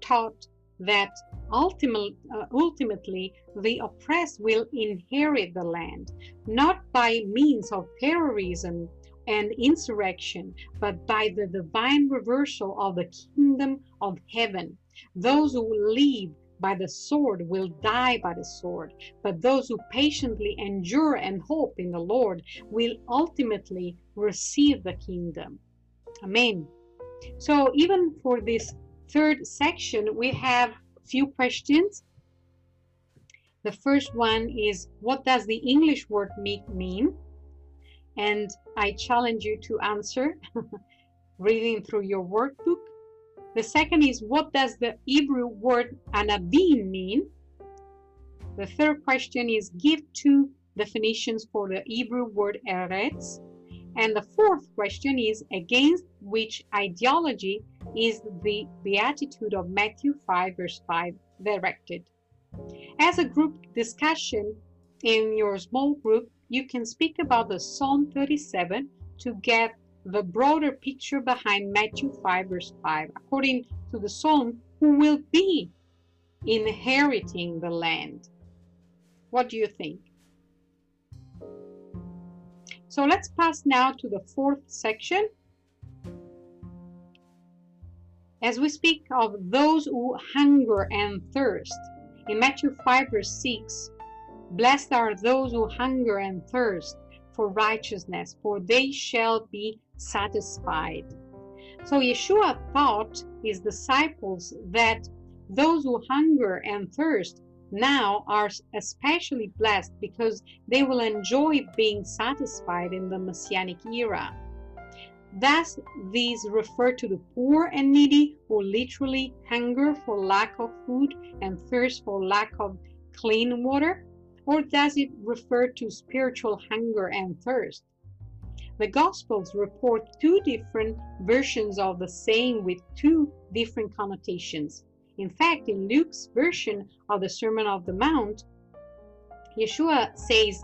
taught that ultimately, uh, ultimately the oppressed will inherit the land, not by means of terrorism and insurrection, but by the divine reversal of the kingdom of heaven. Those who live by the sword will die by the sword, but those who patiently endure and hope in the Lord will ultimately receive the kingdom. Amen. So, even for this third section, we have few questions. The first one is What does the English word meek mean? And I challenge you to answer (laughs) reading through your workbook. The second is What does the Hebrew word anavim mean? The third question is Give two definitions for the Hebrew word eretz. And the fourth question is Against which ideology is the beatitude of Matthew 5, verse 5 directed? As a group discussion in your small group, you can speak about the Psalm 37 to get the broader picture behind Matthew 5, verse 5. According to the Psalm, who will be inheriting the land? What do you think? So let's pass now to the fourth section as we speak of those who hunger and thirst. In Matthew 5, verse 6, blessed are those who hunger and thirst for righteousness, for they shall be satisfied. So Yeshua taught his disciples that those who hunger and thirst now are especially blessed because they will enjoy being satisfied in the Messianic era. Thus, these refer to the poor and needy who literally hunger for lack of food and thirst for lack of clean water? Or does it refer to spiritual hunger and thirst? The Gospels report two different versions of the saying with two different connotations. In fact, in Luke's version of the Sermon of the Mount, Yeshua says,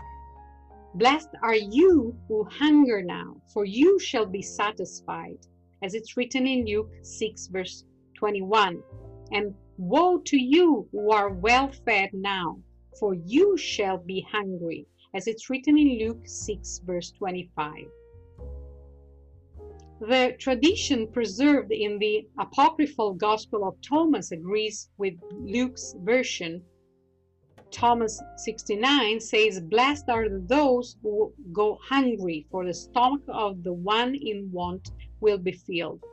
Blessed are you who hunger now, for you shall be satisfied, as it's written in Luke 6, verse 21. And woe to you who are well fed now, for you shall be hungry, as it's written in Luke 6, verse 25. The tradition preserved in the apocryphal Gospel of Thomas agrees with Luke's version Thomas 69 says, Blessed are those who go hungry, for the stomach of the one in want will be filled.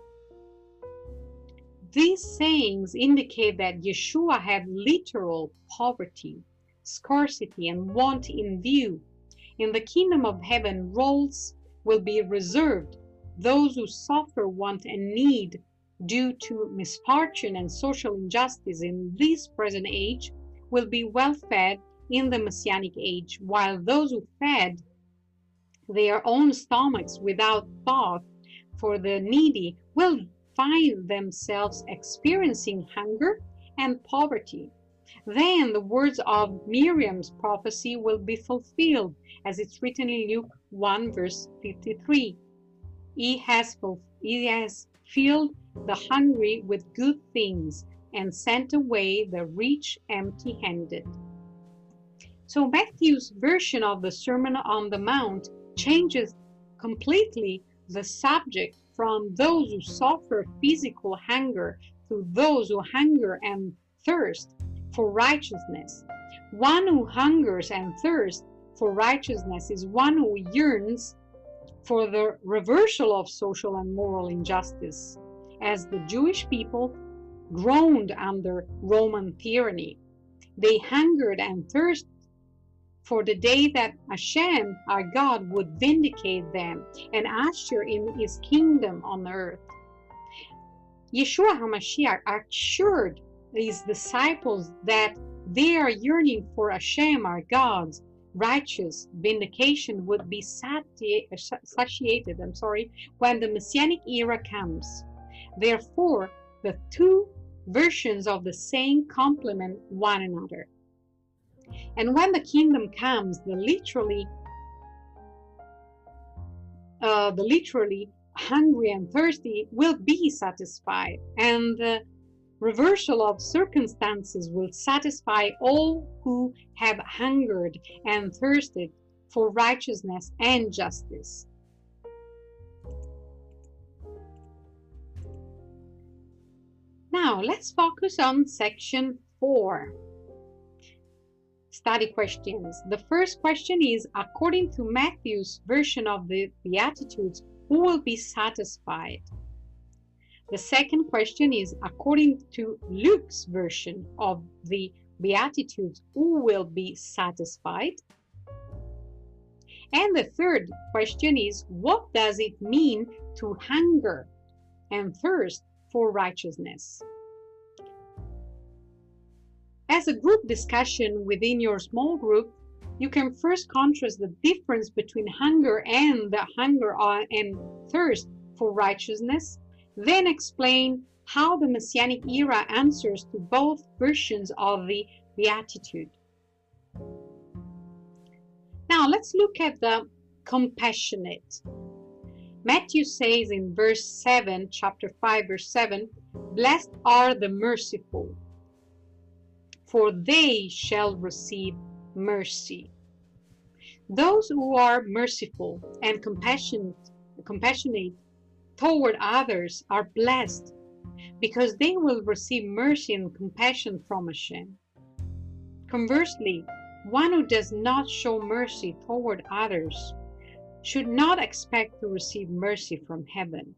These sayings indicate that Yeshua had literal poverty, scarcity, and want in view. In the kingdom of heaven, roles will be reserved. Those who suffer want and need due to misfortune and social injustice in this present age will be well fed in the messianic age, while those who fed their own stomachs without thought for the needy will find themselves experiencing hunger and poverty. Then the words of Miriam's prophecy will be fulfilled, as it's written in Luke 1, verse 53. He has, he has filled the hungry with good things and sent away the rich empty handed. So Matthew's version of the Sermon on the Mount changes completely the subject from those who suffer physical hunger to those who hunger and thirst for righteousness. One who hungers and thirsts for righteousness is one who yearns for the reversal of social and moral injustice, as the Jewish people groaned under Roman tyranny. They hungered and thirsted for the day that Hashem, our God, would vindicate them and usher in his kingdom on earth. Yeshua HaMashiach assured his disciples that they are yearning for Hashem, our God's righteous vindication would be satiated, I'm sorry, when the Messianic era comes. Therefore, the two versions of the saying complement one another. And when the kingdom comes, the literally, uh, the literally hungry and thirsty will be satisfied, and the reversal of circumstances will satisfy all who have hungered and thirsted for righteousness and justice. Now let's focus on section 4 study questions. The first question is according to Matthew's version of the Beatitudes, who will be satisfied? The second question is according to Luke's version of the Beatitudes, who will be satisfied? And the third question is what does it mean to hunger and thirst for righteousness? As a group discussion within your small group, you can first contrast the difference between hunger and the hunger uh, and thirst for righteousness, then explain how the Messianic era answers to both versions of the Beatitude. Now let's look at the compassionate. Matthew says in verse 7, chapter 5, verse 7, Blessed are the merciful, for they shall receive mercy. Those who are merciful and compassionate, compassionate toward others are blessed because they will receive mercy and compassion from Hashem. Conversely, one who does not show mercy toward others should not expect to receive mercy from heaven.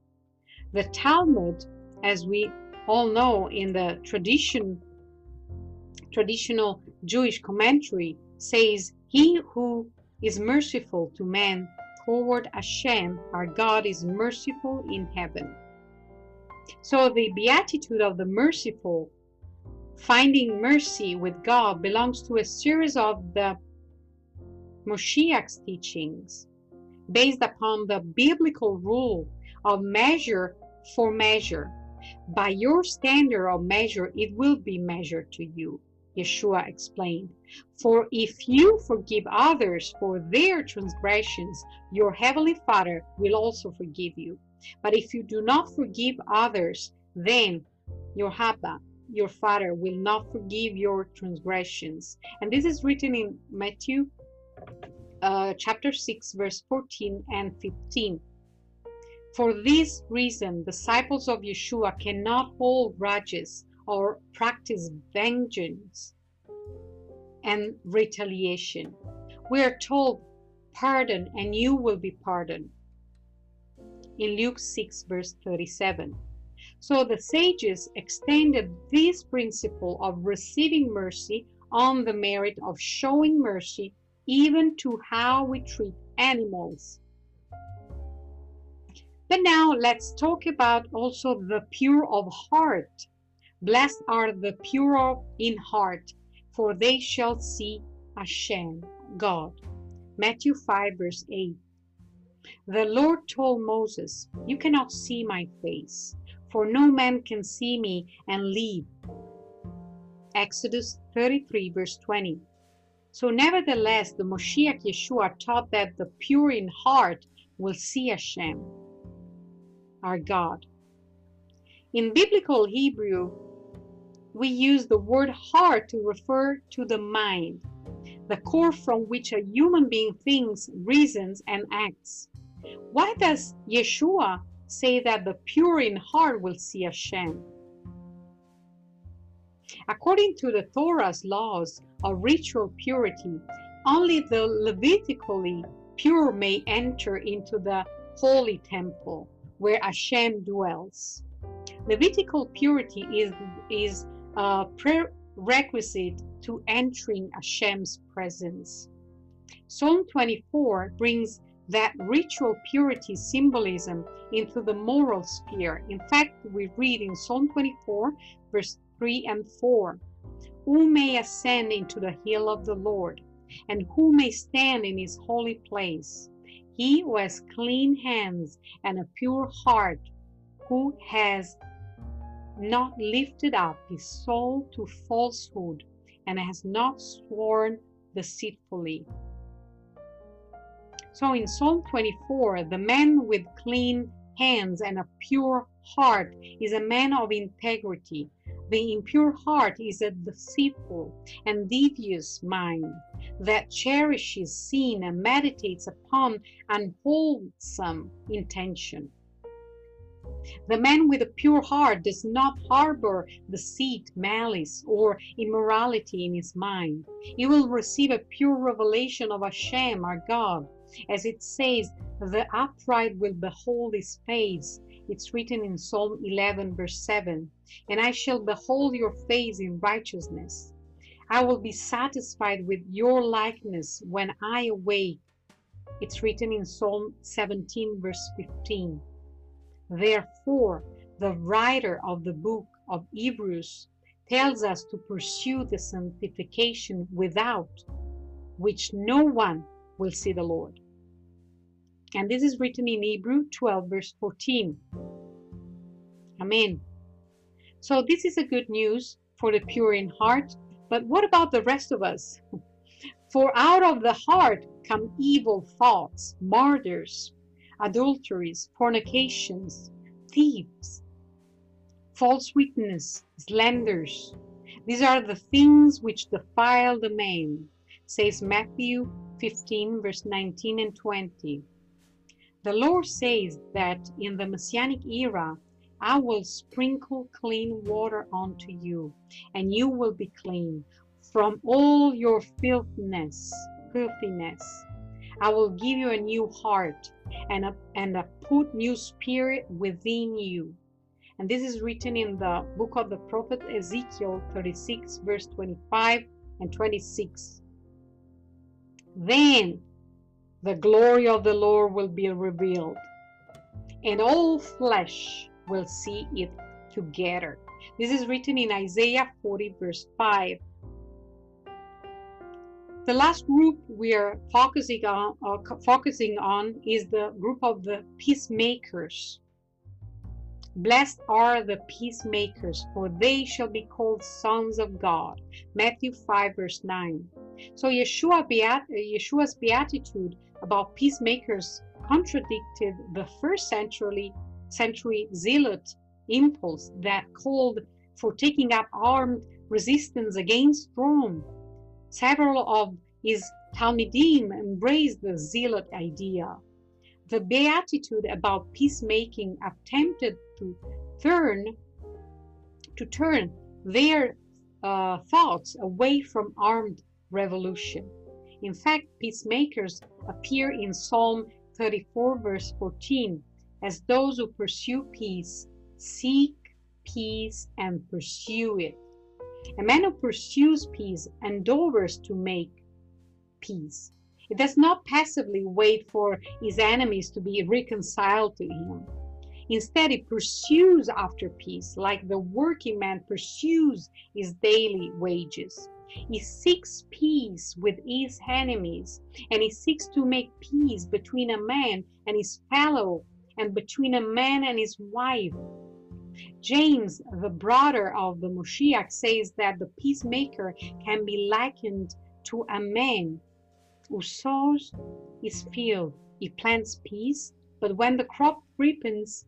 The Talmud, as we all know in the tradition traditional Jewish commentary says, He who is merciful to man toward Hashem, our God, is merciful in heaven. So the beatitude of the merciful, finding mercy with God, belongs to a series of the Moshiach's teachings based upon the biblical rule of measure for measure. By your standard of measure, it will be measured to you. Yeshua explained. For if you forgive others for their transgressions, your heavenly Father will also forgive you. But if you do not forgive others, then your Abba, your Father, will not forgive your transgressions. And this is written in Matthew uh, chapter 6, verse 14 and 15. For this reason, disciples of Yeshua cannot hold grudges or practice vengeance and retaliation. We are told, Pardon, and you will be pardoned. In Luke 6, verse 37. So the sages extended this principle of receiving mercy on the merit of showing mercy even to how we treat animals. But now let's talk about also the pure of heart. Blessed are the pure in heart, for they shall see Hashem, God. Matthew 5, verse 8. The Lord told Moses, You cannot see my face, for no man can see me and live. Exodus 33, verse 20. So, nevertheless, the Moshiach Yeshua taught that the pure in heart will see Hashem, our God. In biblical Hebrew, we use the word heart to refer to the mind, the core from which a human being thinks, reasons, and acts. Why does Yeshua say that the pure in heart will see Hashem? According to the Torah's laws of ritual purity, only the Levitically pure may enter into the holy temple where Hashem dwells. Levitical purity is, is a prerequisite to entering Hashem's presence. Psalm 24 brings that ritual purity symbolism into the moral sphere. In fact, we read in Psalm 24, verse 3 and 4 Who may ascend into the hill of the Lord, and who may stand in his holy place? He who has clean hands and a pure heart, who has not lifted up his soul to falsehood, and has not sworn deceitfully. So in Psalm 24, the man with clean hands and a pure heart is a man of integrity. The impure heart is a deceitful and devious mind that cherishes sin and meditates upon unwholesome intention. The man with a pure heart does not harbor deceit, malice, or immorality in his mind. He will receive a pure revelation of Hashem, our God, as it says, the upright will behold his face. It's written in Psalm 11, verse 7. And I shall behold your face in righteousness. I will be satisfied with your likeness when I awake. It's written in Psalm 17, verse 15. Therefore, the writer of the book of Hebrews tells us to pursue the sanctification without which no one will see the Lord. And this is written in Hebrew 12, verse 14. Amen. So, this is a good news for the pure in heart. But what about the rest of us? (laughs) For out of the heart come evil thoughts, murders, adulteries, fornications, thieves, false witness, slanders. These are the things which defile the man, says Matthew 15, verse 19 and 20. The Lord says that in the Messianic era, I will sprinkle clean water onto you, and you will be clean from all your filthiness. Filthiness. I will give you a new heart and a, and a put new spirit within you. And this is written in the book of the prophet Ezekiel 36, verse 25 and 26. Then the glory of the Lord will be revealed, and all flesh will see it together. This is written in Isaiah 40, verse 5. The last group we are focusing on, uh, focusing on is the group of the peacemakers. Blessed are the peacemakers, for they shall be called sons of God. Matthew 5, verse 9. So Yeshua Beat- Yeshua's beatitude about peacemakers contradicted the first century, century zealot impulse that called for taking up armed resistance against Rome. Several of his Talmidim embraced the zealot idea. The beatitude about peacemaking attempted to turn to turn their uh, thoughts away from armed revolution. In fact, peacemakers appear in Psalm 34, verse 14, as those who pursue peace, seek peace, and pursue it. A man who pursues peace endeavors to make peace. He does not passively wait for his enemies to be reconciled to him. Instead, he pursues after peace, like the working man pursues his daily wages. He seeks peace with his enemies, and he seeks to make peace between a man and his fellow, and between a man and his wife. James, the brother of the Moshiach, says that the peacemaker can be likened to a man who sows his field. He plants peace, but when the crop ripens,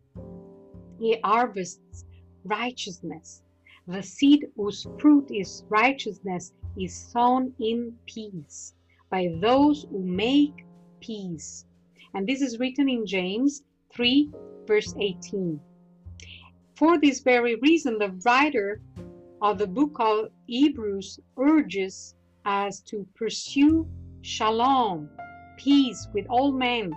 he harvests righteousness. The seed whose fruit is righteousness is sown in peace by those who make peace. And this is written in James 3, verse 18. For this very reason, the writer of the book of Hebrews urges us to pursue shalom, peace with all men.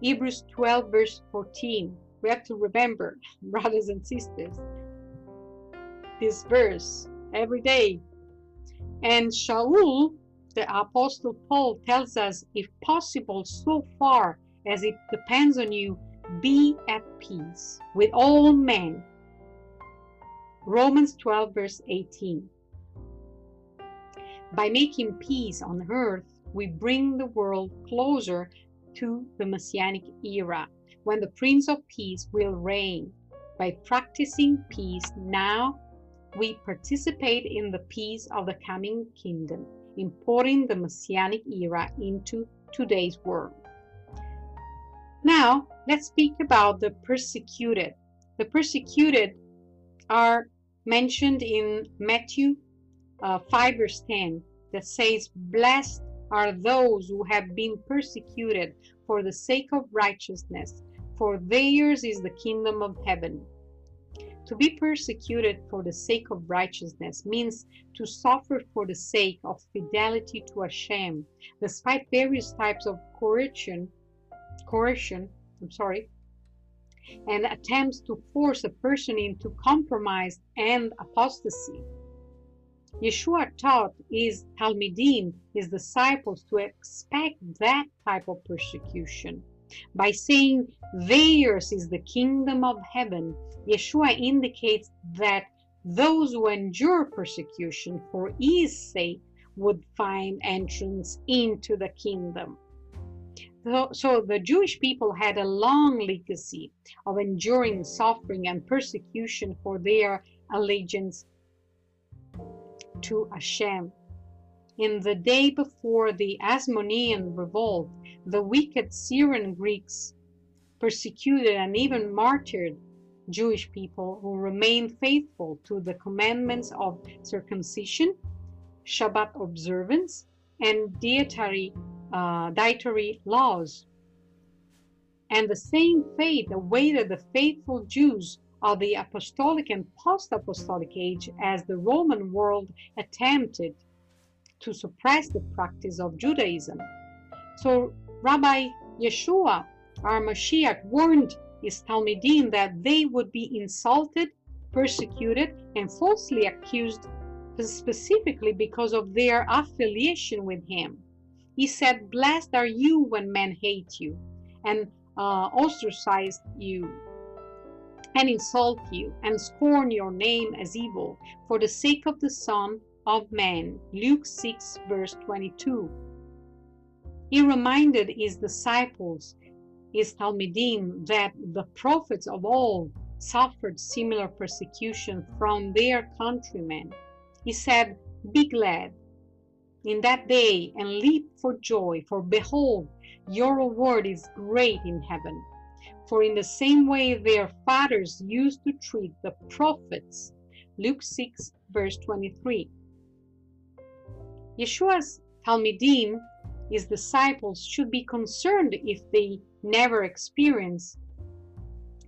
Hebrews 12, verse 14. We have to remember, (laughs) brothers and sisters, this verse every day. And Shaul, the Apostle Paul, tells us, if possible, so far as it depends on you, be at peace with all men. Romans 12, verse 18. By making peace on earth, we bring the world closer to the Messianic era, when the Prince of Peace will reign. By practicing peace now, we participate in the peace of the coming kingdom, importing the Messianic era into today's world. Now, let's speak about the persecuted. The persecuted are mentioned in Matthew uh, 5 verse 10 that says, Blessed are those who have been persecuted for the sake of righteousness, for theirs is the kingdom of heaven. To be persecuted for the sake of righteousness means to suffer for the sake of fidelity to Hashem, despite various types of coercion, coercion, I'm sorry, and attempts to force a person into compromise and apostasy. Yeshua taught his Talmidim, his disciples, to expect that type of persecution. By saying theirs is the kingdom of heaven, Yeshua indicates that those who endure persecution for his sake would find entrance into the kingdom. So, the Jewish people had a long legacy of enduring suffering and persecution for their allegiance to Hashem. In the day before the Asmonean revolt, the wicked Syrian Greeks persecuted and even martyred Jewish people who remained faithful to the commandments of circumcision, Shabbat observance, and dietary, uh, dietary laws. And the same fate awaited the faithful Jews of the apostolic and post-apostolic age as the Roman world attempted to suppress the practice of Judaism. So Rabbi Yeshua, our Mashiach, warned his Talmidim that they would be insulted, persecuted, and falsely accused specifically because of their affiliation with him. He said, Blessed are you when men hate you and uh, ostracize you and insult you and scorn your name as evil for the sake of the Son of Man. Luke 6, verse 22. He reminded his disciples, his Talmidim, that the prophets of old suffered similar persecution from their countrymen. He said, Be glad in that day and leap for joy, for behold, your reward is great in heaven. For in the same way their fathers used to treat the prophets. Luke 6, verse 23. Yeshua's Talmidim, his disciples, should be concerned if they never experience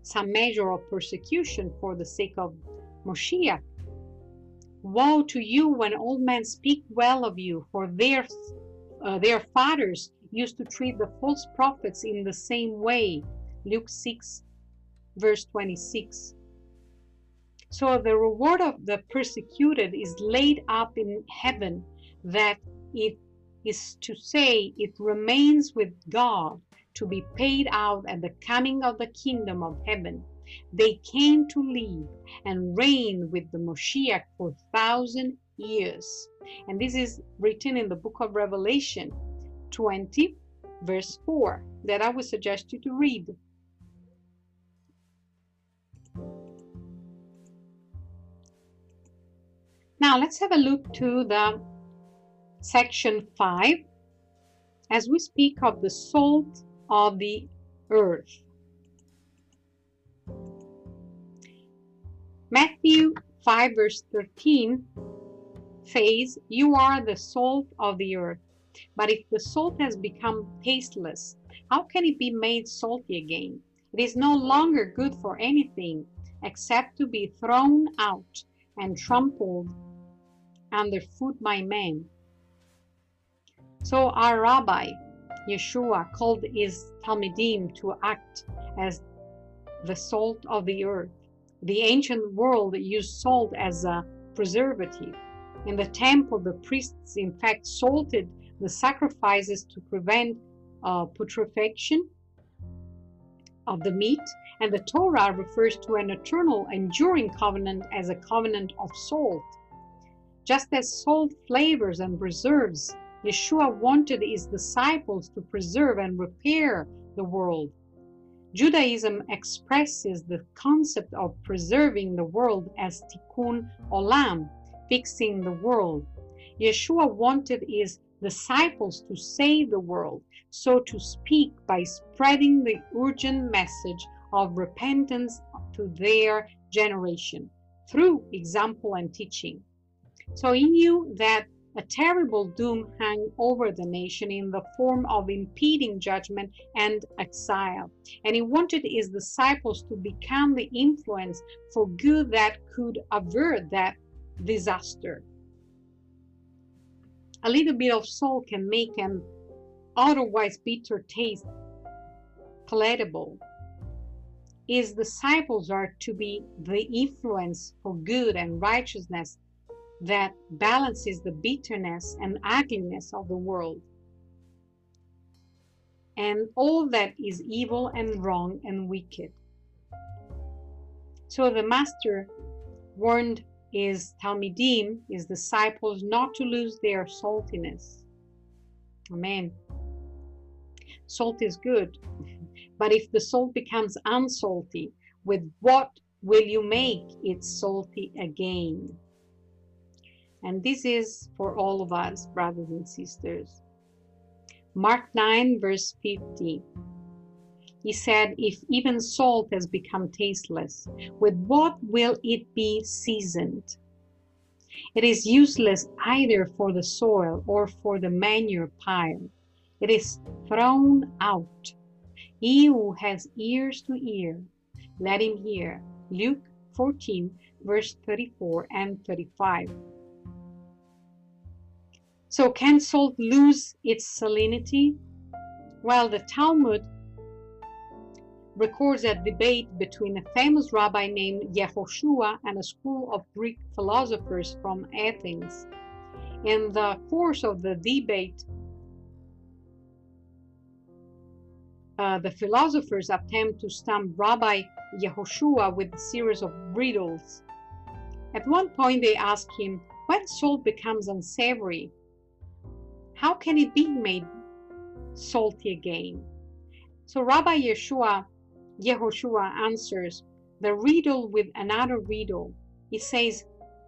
some measure of persecution for the sake of Moshiach. Woe to you when all men speak well of you, for their, uh, their fathers used to treat the false prophets in the same way. Luke 6, verse 26. So the reward of the persecuted is laid up in heaven that it is to say it remains with God to be paid out at the coming of the kingdom of heaven. They came to live and reign with the Moshiach for thousand years. And this is written in the book of Revelation 20, verse 4, that I would suggest you to read. Now let's have a look to the section 5 as we speak of the salt of the earth. Matthew 5 verse 13 says, You are the salt of the earth. But if the salt has become tasteless, how can it be made salty again? It is no longer good for anything except to be thrown out and trampled underfoot by men. So our rabbi, Yeshua, called his Talmidim to act as the salt of the earth. The ancient world used salt as a preservative. In the temple, the priests, in fact, salted the sacrifices to prevent uh, putrefaction of the meat, and the Torah refers to an eternal, enduring covenant as a covenant of salt. Just as salt flavors and preserves, Yeshua wanted his disciples to preserve and repair the world. Judaism expresses the concept of preserving the world as tikkun olam, fixing the world. Yeshua wanted his disciples to save the world, so to speak, by spreading the urgent message of repentance to their generation through example and teaching. So he knew that a terrible doom hung over the nation in the form of impending judgment and exile. And he wanted his disciples to become the influence for good that could avert that disaster. A little bit of salt can make an otherwise bitter taste palatable. His disciples are to be the influence for good and righteousness that balances the bitterness and ugliness of the world and all that is evil and wrong and wicked. So the master warned his Talmidim, his disciples, not to lose their saltiness. Amen. Salt is good, but if the salt becomes unsalty, with what will you make it salty again? And this is for all of us, brothers and sisters. Mark 9, verse 50. He said, If even salt has become tasteless, with what will it be seasoned? It is useless either for the soil or for the manure pile. It is thrown out. He who has ears to hear, let him hear. Luke 14, verse 34 and 35. So can salt lose its salinity? Well, the Talmud records a debate between a famous rabbi named Yehoshua and a school of Greek philosophers from Athens. In the course of the debate, uh, the philosophers attempt to stump Rabbi Yehoshua with a series of riddles. At one point, they ask him, When salt becomes unsavory, how can it be made salty again? So Rabbi Yeshua, Yehoshua answers the riddle with another riddle. He says,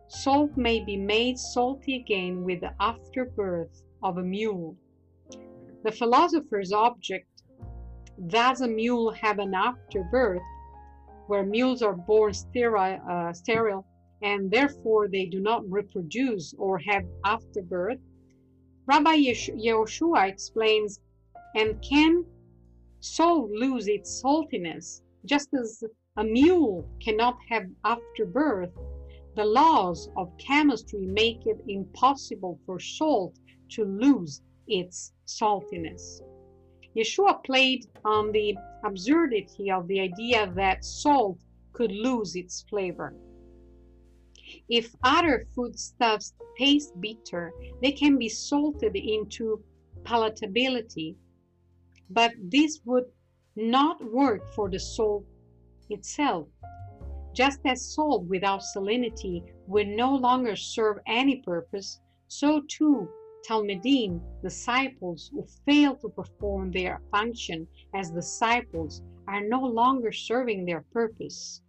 Salt may be made salty again with the afterbirth of a mule. The philosopher's object does a mule have an afterbirth where mules are born sterile, uh, sterile and therefore they do not reproduce or have afterbirth? Rabbi Yehoshua explains, and can salt lose its saltiness, just as a mule cannot have afterbirth, the laws of chemistry make it impossible for salt to lose its saltiness. Yeshua played on the absurdity of the idea that salt could lose its flavor. If other foodstuffs taste bitter, they can be salted into palatability, but this would not work for the soul itself. Just as salt without salinity would no longer serve any purpose, so too Talmidim, disciples who fail to perform their function as disciples, are no longer serving their purpose.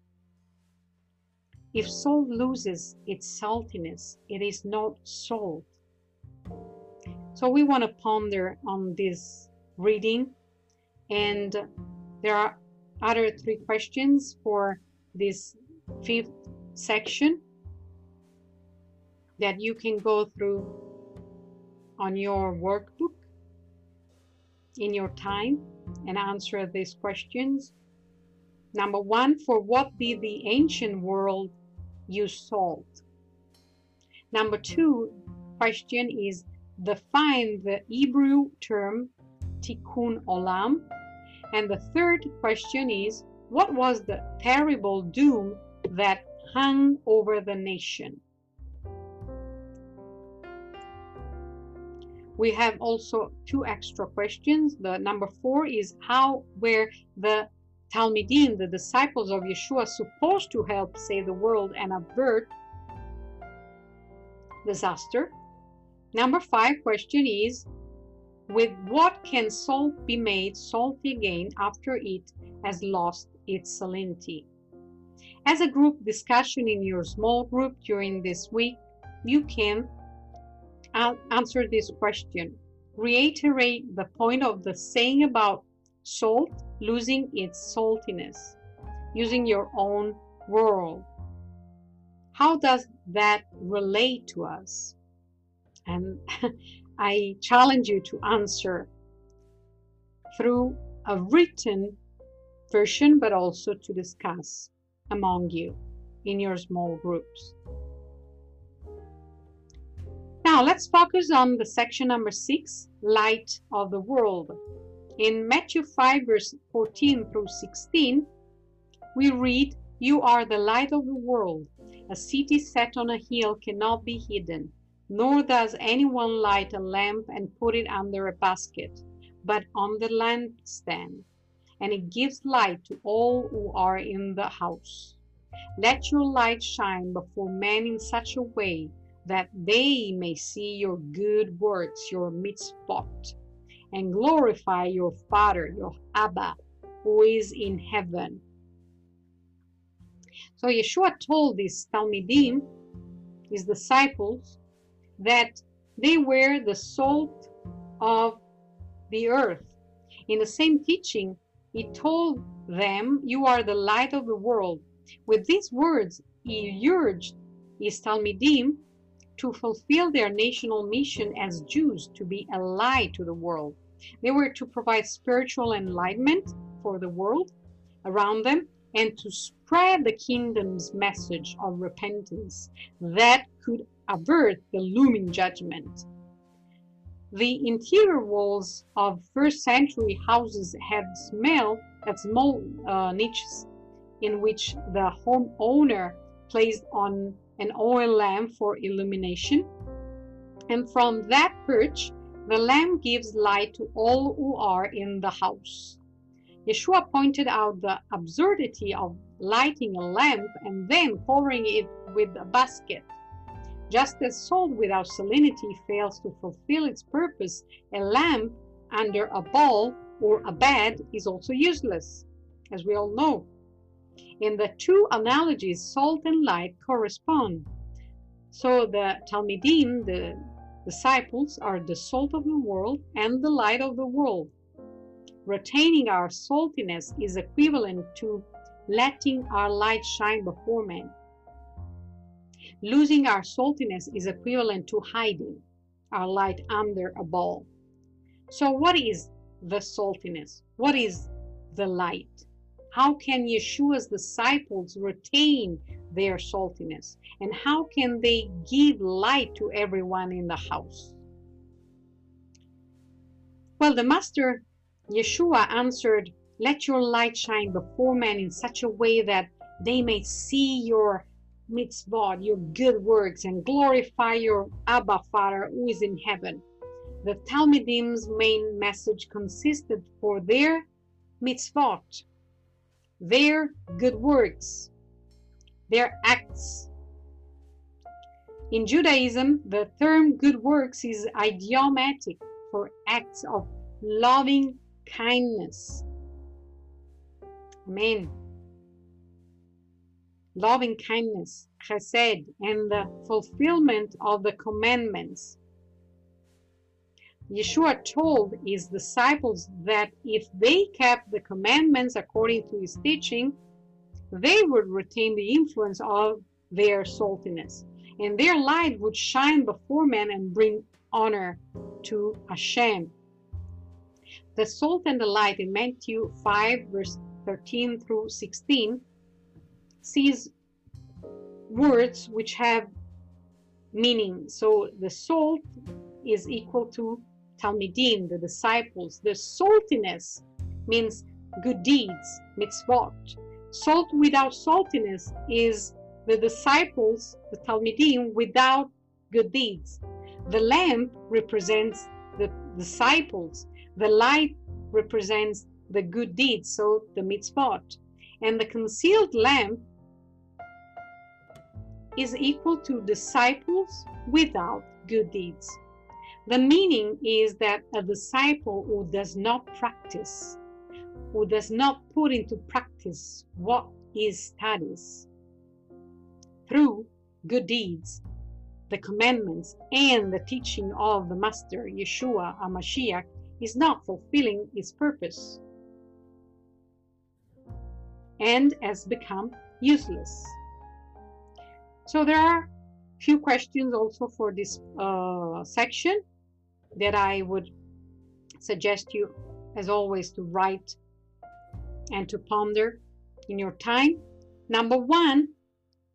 If salt loses its saltiness, it is not salt. So we want to ponder on this reading, and there are other three questions for this fifth section that you can go through on your workbook in your time and answer these questions. Number one, for what did the ancient world use salt? Number two question is define the Hebrew term tikkun olam. And the third question is what was the terrible doom that hung over the nation? We have also two extra questions. The number four is how were the Talmidim, the disciples of Yeshua, supposed to help save the world and avert disaster? Number five question is with what can salt be made salty again after it has lost its salinity? As a group discussion in your small group during this week, you can answer this question. Reiterate the point of the saying about salt losing its saltiness, using your own world. How does that relate to us? And (laughs) I challenge you to answer through a written version, but also to discuss among you in your small groups. Now let's focus on the section number six, light of the world. In Matthew 5 verse 14 through 16, we read, You are the light of the world. A city set on a hill cannot be hidden, nor does anyone light a lamp and put it under a basket, but on the lampstand, and it gives light to all who are in the house. Let your light shine before men in such a way that they may see your good works, your mitzvot, and glorify your Father, your Abba, who is in heaven. So Yeshua told these Talmidim, his disciples, that they were the salt of the earth. In the same teaching, he told them, You are the light of the world. With these words, he urged his Talmidim to fulfill their national mission as Jews to be a light to the world. They were to provide spiritual enlightenment for the world around them and to spread the kingdom's message of repentance that could avert the looming judgment. The interior walls of first century houses had smell at small uh, niches in which the homeowner placed on an oil lamp for illumination. And from that perch, the lamp gives light to all who are in the house. Yeshua pointed out the absurdity of lighting a lamp and then covering it with a basket. Just as salt without salinity fails to fulfill its purpose, a lamp under a bowl or a bed is also useless, as we all know. In the two analogies, salt and light correspond. So the Talmidim, the disciples, are the salt of the world and the light of the world. Retaining our saltiness is equivalent to letting our light shine before men. Losing our saltiness is equivalent to hiding our light under a ball. So, what is the saltiness? What is the light? How can Yeshua's disciples retain their saltiness? And how can they give light to everyone in the house? Well, the Master Yeshua answered, Let your light shine before men in such a way that they may see your mitzvot, your good works, and glorify your Abba Father who is in heaven. the Talmidim's main message consisted for their mitzvot, their good works, their acts. In Judaism, the term good works is idiomatic for acts of loving kindness. Amen. Loving kindness, chesed, and the fulfillment of the commandments. Yeshua told his disciples that if they kept the commandments according to his teaching, they would retain the influence of their saltiness, and their light would shine before men and bring honor to Hashem. The salt and the light in Matthew 5, verse 13 through 16, sees words which have meaning. So the salt is equal to Talmidim, the disciples. The saltiness means good deeds, mitzvot. Salt without saltiness is the disciples, the Talmidim, without good deeds. The lamp represents the disciples. The light represents the good deeds, so the mitzvot. And the concealed lamp is equal to disciples without good deeds. The meaning is that a disciple who does not practice, who does not put into practice what he studies through good deeds, the commandments, and the teaching of the Master, Yeshua HaMashiach, is not fulfilling his purpose and has become useless. So there are few questions also for this uh, section that I would suggest you, as always, to write and to ponder in your time. Number one,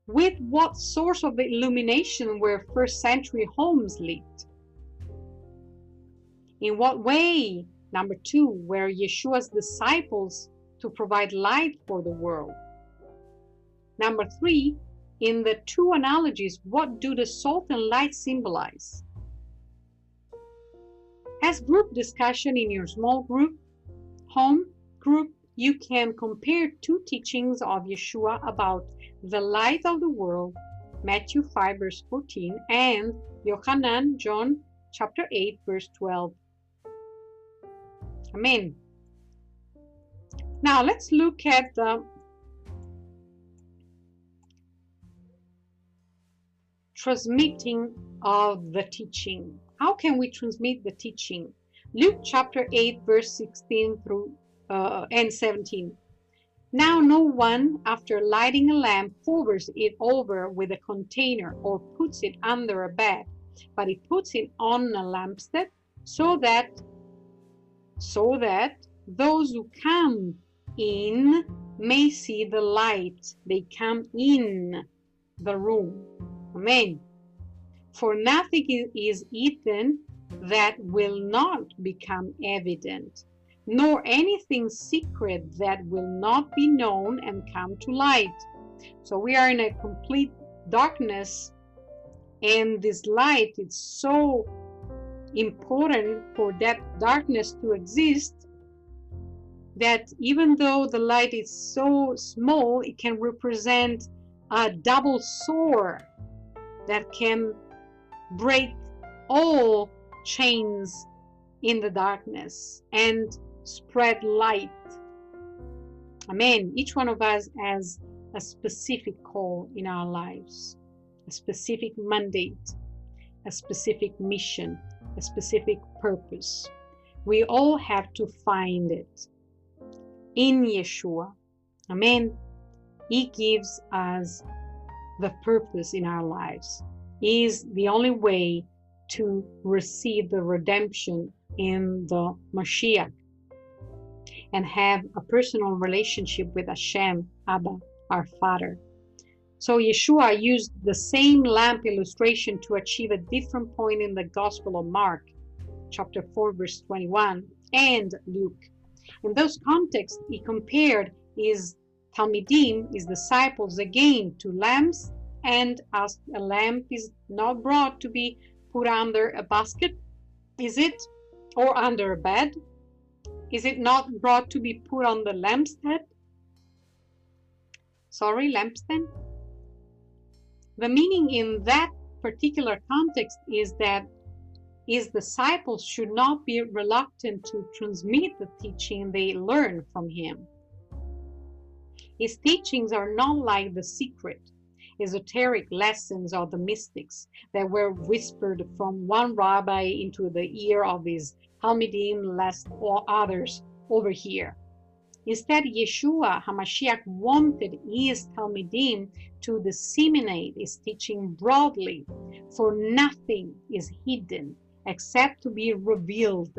with what source of illumination were first century homes lit? In what way, number two, were Yeshua's disciples to provide light for the world? Number three, in the two analogies, what do the salt and light symbolize? As group discussion in your small group, home group, you can compare two teachings of Yeshua about the light of the world, Matthew 5, verse 14, and Yohanan, John chapter 8, verse 12. Amen. Now let's look at the transmitting of the teaching. How can we transmit the teaching? Luke chapter 8, verse 16 through uh, and 17. Now, no one, after lighting a lamp, covers it over with a container or puts it under a bed, but he puts it on a lampstand so that so that those who come in may see the light. They come in the room. Amen. For nothing is eaten that will not become evident, nor anything secret that will not be known and come to light. So we are in a complete darkness, and this light is so important for that darkness to exist that even though the light is so small, it can represent a double sword that can break all chains in the darkness and spread light. Amen. Each one of us has a specific call in our lives, a specific mandate, a specific mission, a specific purpose. We all have to find it in Yeshua. Amen. He gives us the purpose in our lives is the only way to receive the redemption in the Mashiach and have a personal relationship with Hashem, Abba, our Father. So Yeshua used the same lamp illustration to achieve a different point in the Gospel of Mark, chapter 4, verse 21, and Luke. In those contexts, he compared his Talmidim, his disciples, again to lamps and as a lamp is not brought to be put under a basket, Is it, or under a bed? Is it not brought to be put on the lampstand? Sorry, lampstand? The meaning in that particular context is that his disciples should not be reluctant to transmit the teaching they learn from him. His teachings are not like the secret, esoteric lessons of the mystics that were whispered from one rabbi into the ear of his Talmidim lest all others overhear. Instead, Yeshua HaMashiach wanted his Talmidim to disseminate his teaching broadly, for nothing is hidden except to be revealed,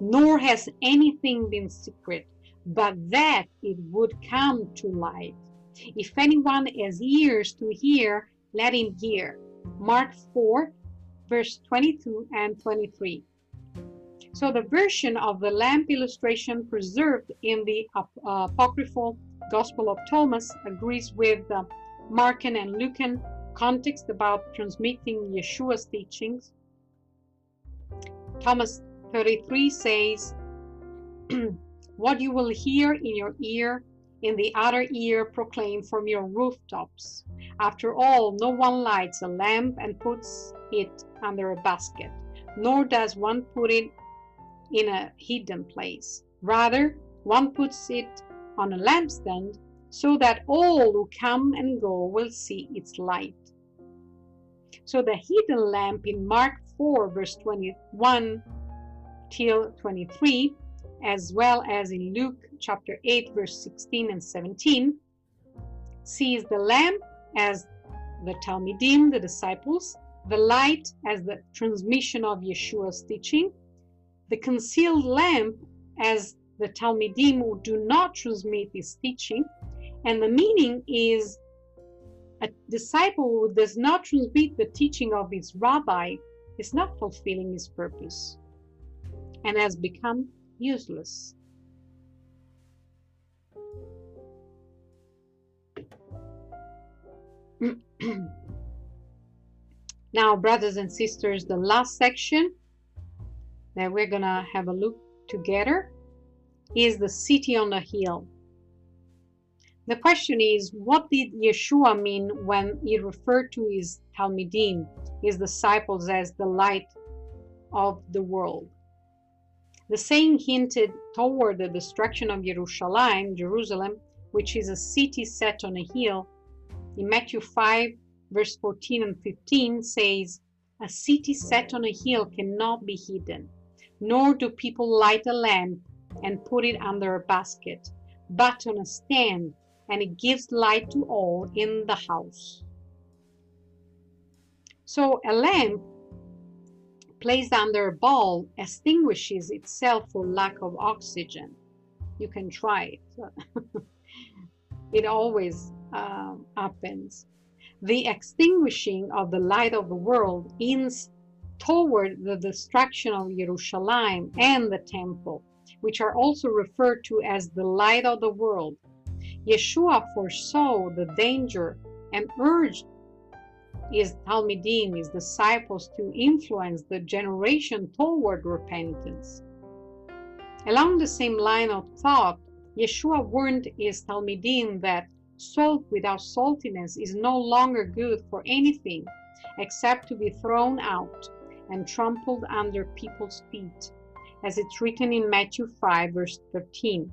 nor has anything been secret, but that it would come to light. If anyone has ears to hear, let him hear. Mark 4, verse 22 and 23. So the version of the lamp illustration preserved in the uh, apocryphal Gospel of Thomas agrees with the Markan and Lucan context about transmitting Yeshua's teachings. Thomas 33 says, (clears throat) What you will hear in your ear, in the other ear proclaim from your rooftops. After all, no one lights a lamp and puts it under a basket, nor does one put it in a hidden place. Rather, one puts it on a lampstand so that all who come and go will see its light. So the hidden lamp in Mark 4, verse 21 till 23, as well as in Luke chapter 8, verse 16 and 17, sees the lamp as the Talmidim, the disciples, the light as the transmission of Yeshua's teaching, the concealed lamp as the Talmidim who do not transmit his teaching. And the meaning is a disciple who does not transmit the teaching of his rabbi is not fulfilling his purpose and has become useless. (clears throat) now, brothers and sisters, the last section that we're to have a look together is the city on the hill. The question is, what did Yeshua mean when he referred to his Talmidim, his disciples, as the light of the world? The saying hinted toward the destruction of Jerusalem, Jerusalem, which is a city set on a hill. In Matthew 5, verse 14 and 15 says, A city set on a hill cannot be hidden nor do people light a lamp and put it under a basket, but on a stand, and it gives light to all in the house. So a lamp placed under a ball extinguishes itself for lack of oxygen. You can try it. (laughs) it always uh, happens. The extinguishing of the light of the world ends toward the destruction of Jerusalem and the temple, which are also referred to as the light of the world. Yeshua foresaw the danger and urged his Talmidim, his disciples, to influence the generation toward repentance. Along the same line of thought, Yeshua warned his Talmidim that salt without saltiness is no longer good for anything except to be thrown out and trampled under people's feet, as it's written in Matthew 5, verse 13.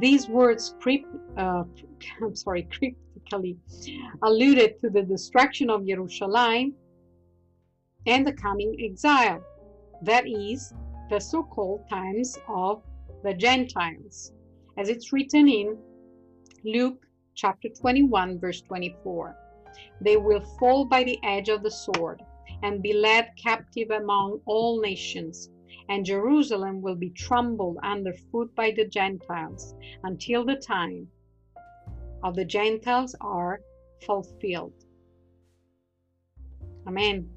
These words creep, uh, (laughs) I'm sorry, alluded to the destruction of Jerusalem and the coming exile, that is, the so called times of the Gentiles, as it's written in Luke chapter 21, verse 24. They will fall by the edge of the sword and be led captive among all nations. And Jerusalem will be trampled underfoot by the Gentiles until the time of the Gentiles are fulfilled. Amen.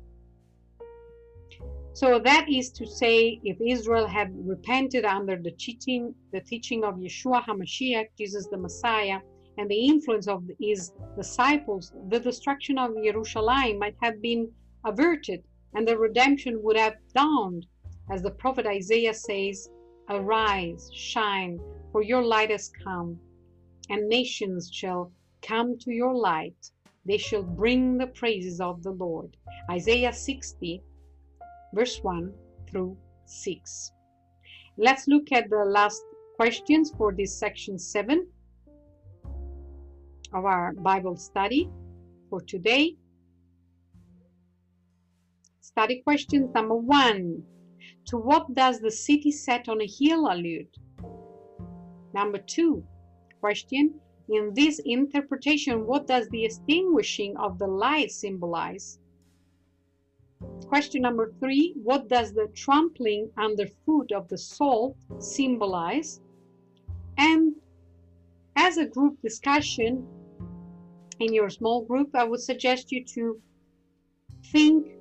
So that is to say, if Israel had repented under the teaching, the teaching of Yeshua HaMashiach, Jesus the Messiah, and the influence of his disciples, the destruction of Jerusalem might have been averted and the redemption would have dawned, as the prophet Isaiah says, Arise, shine, for your light has come, and nations shall come to your light. They shall bring the praises of the Lord. Isaiah 60, verse 1 through 6. Let's look at the last questions for this section 7 of our Bible study for today. Study question number one. To what does the city set on a hill allude? Number two, question. In this interpretation, what does the extinguishing of the light symbolize? Question number three, what does the trampling underfoot of the soul symbolize? And as a group discussion in your small group, I would suggest you to think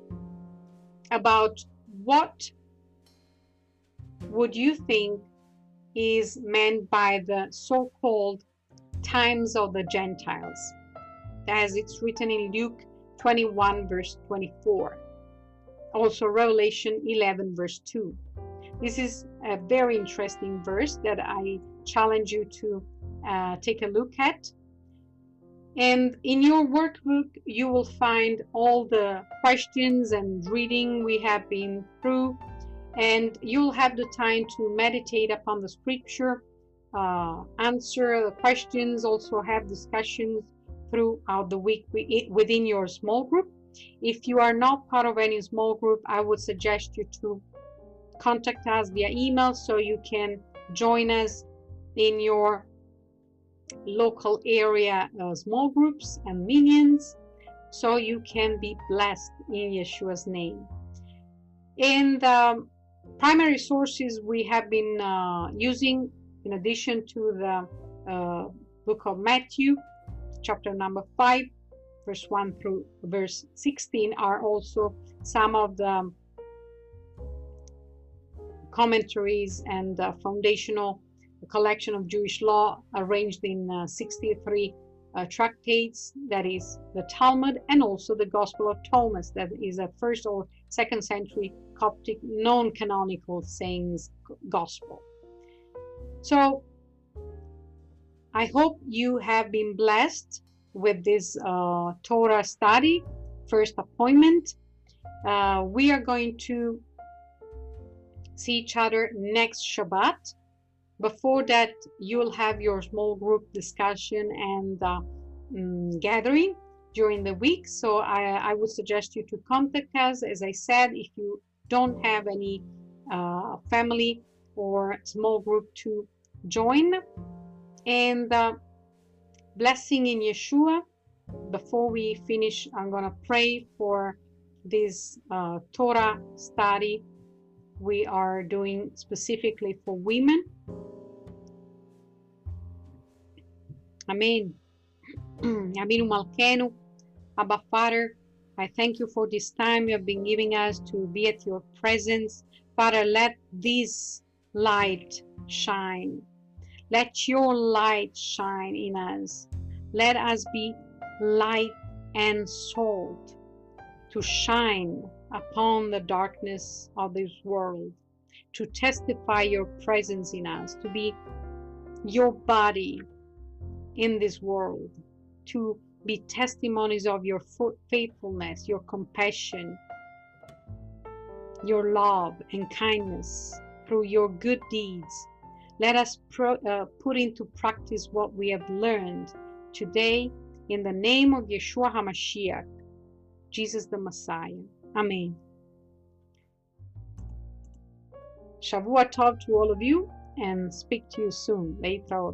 about what would you think is meant by the so-called times of the Gentiles, as it's written in Luke 21, verse 24. Also, Revelation 11, verse 2. This is a very interesting verse that I challenge you to uh, take a look at. And in your workbook, you will find all the questions and reading we have been through, and you'll have the time to meditate upon the scripture, uh, answer the questions, also have discussions throughout the week within your small group. If you are not part of any small group, I would suggest you to contact us via email so you can join us in your local area uh, small groups and minyans so you can be blessed in Yeshua's name. In the primary sources we have been uh, using, in addition to the uh, book of Matthew, chapter number 5, verse 1 through verse 16, are also some of the commentaries and uh, foundational collection of Jewish law arranged in uh, 63 uh, tractates, that is the Talmud, and also the Gospel of Thomas, that is a first or second century Coptic non canonical sayings gospel. So I hope you have been blessed with this uh, Torah study, first appointment. Uh, we are going to see each other next Shabbat before that, you'll have your small group discussion and uh, um, gathering during the week. So I, I, would suggest you to contact us. As I said, if you don't have any uh, family or small group to join, and uh, blessing in Yeshua. Before we finish, I'm going to pray for this uh, Torah study we are doing specifically for women. Amen. (clears throat) Avinu Malkeinu, Abba Father, I thank you for this time you have been giving us to be at your presence. Father, let this light shine. Let your light shine in us. Let us be light and salt to shine upon the darkness of this world, to testify your presence in us, to be your body in this world, to be testimonies of your faithfulness, your compassion, your love and kindness through your good deeds. Let us pro, uh, put into practice what we have learned today in the name of Yeshua HaMashiach, Jesus the Messiah. Amen. Shavua Tov to all of you and speak to you soon. Later.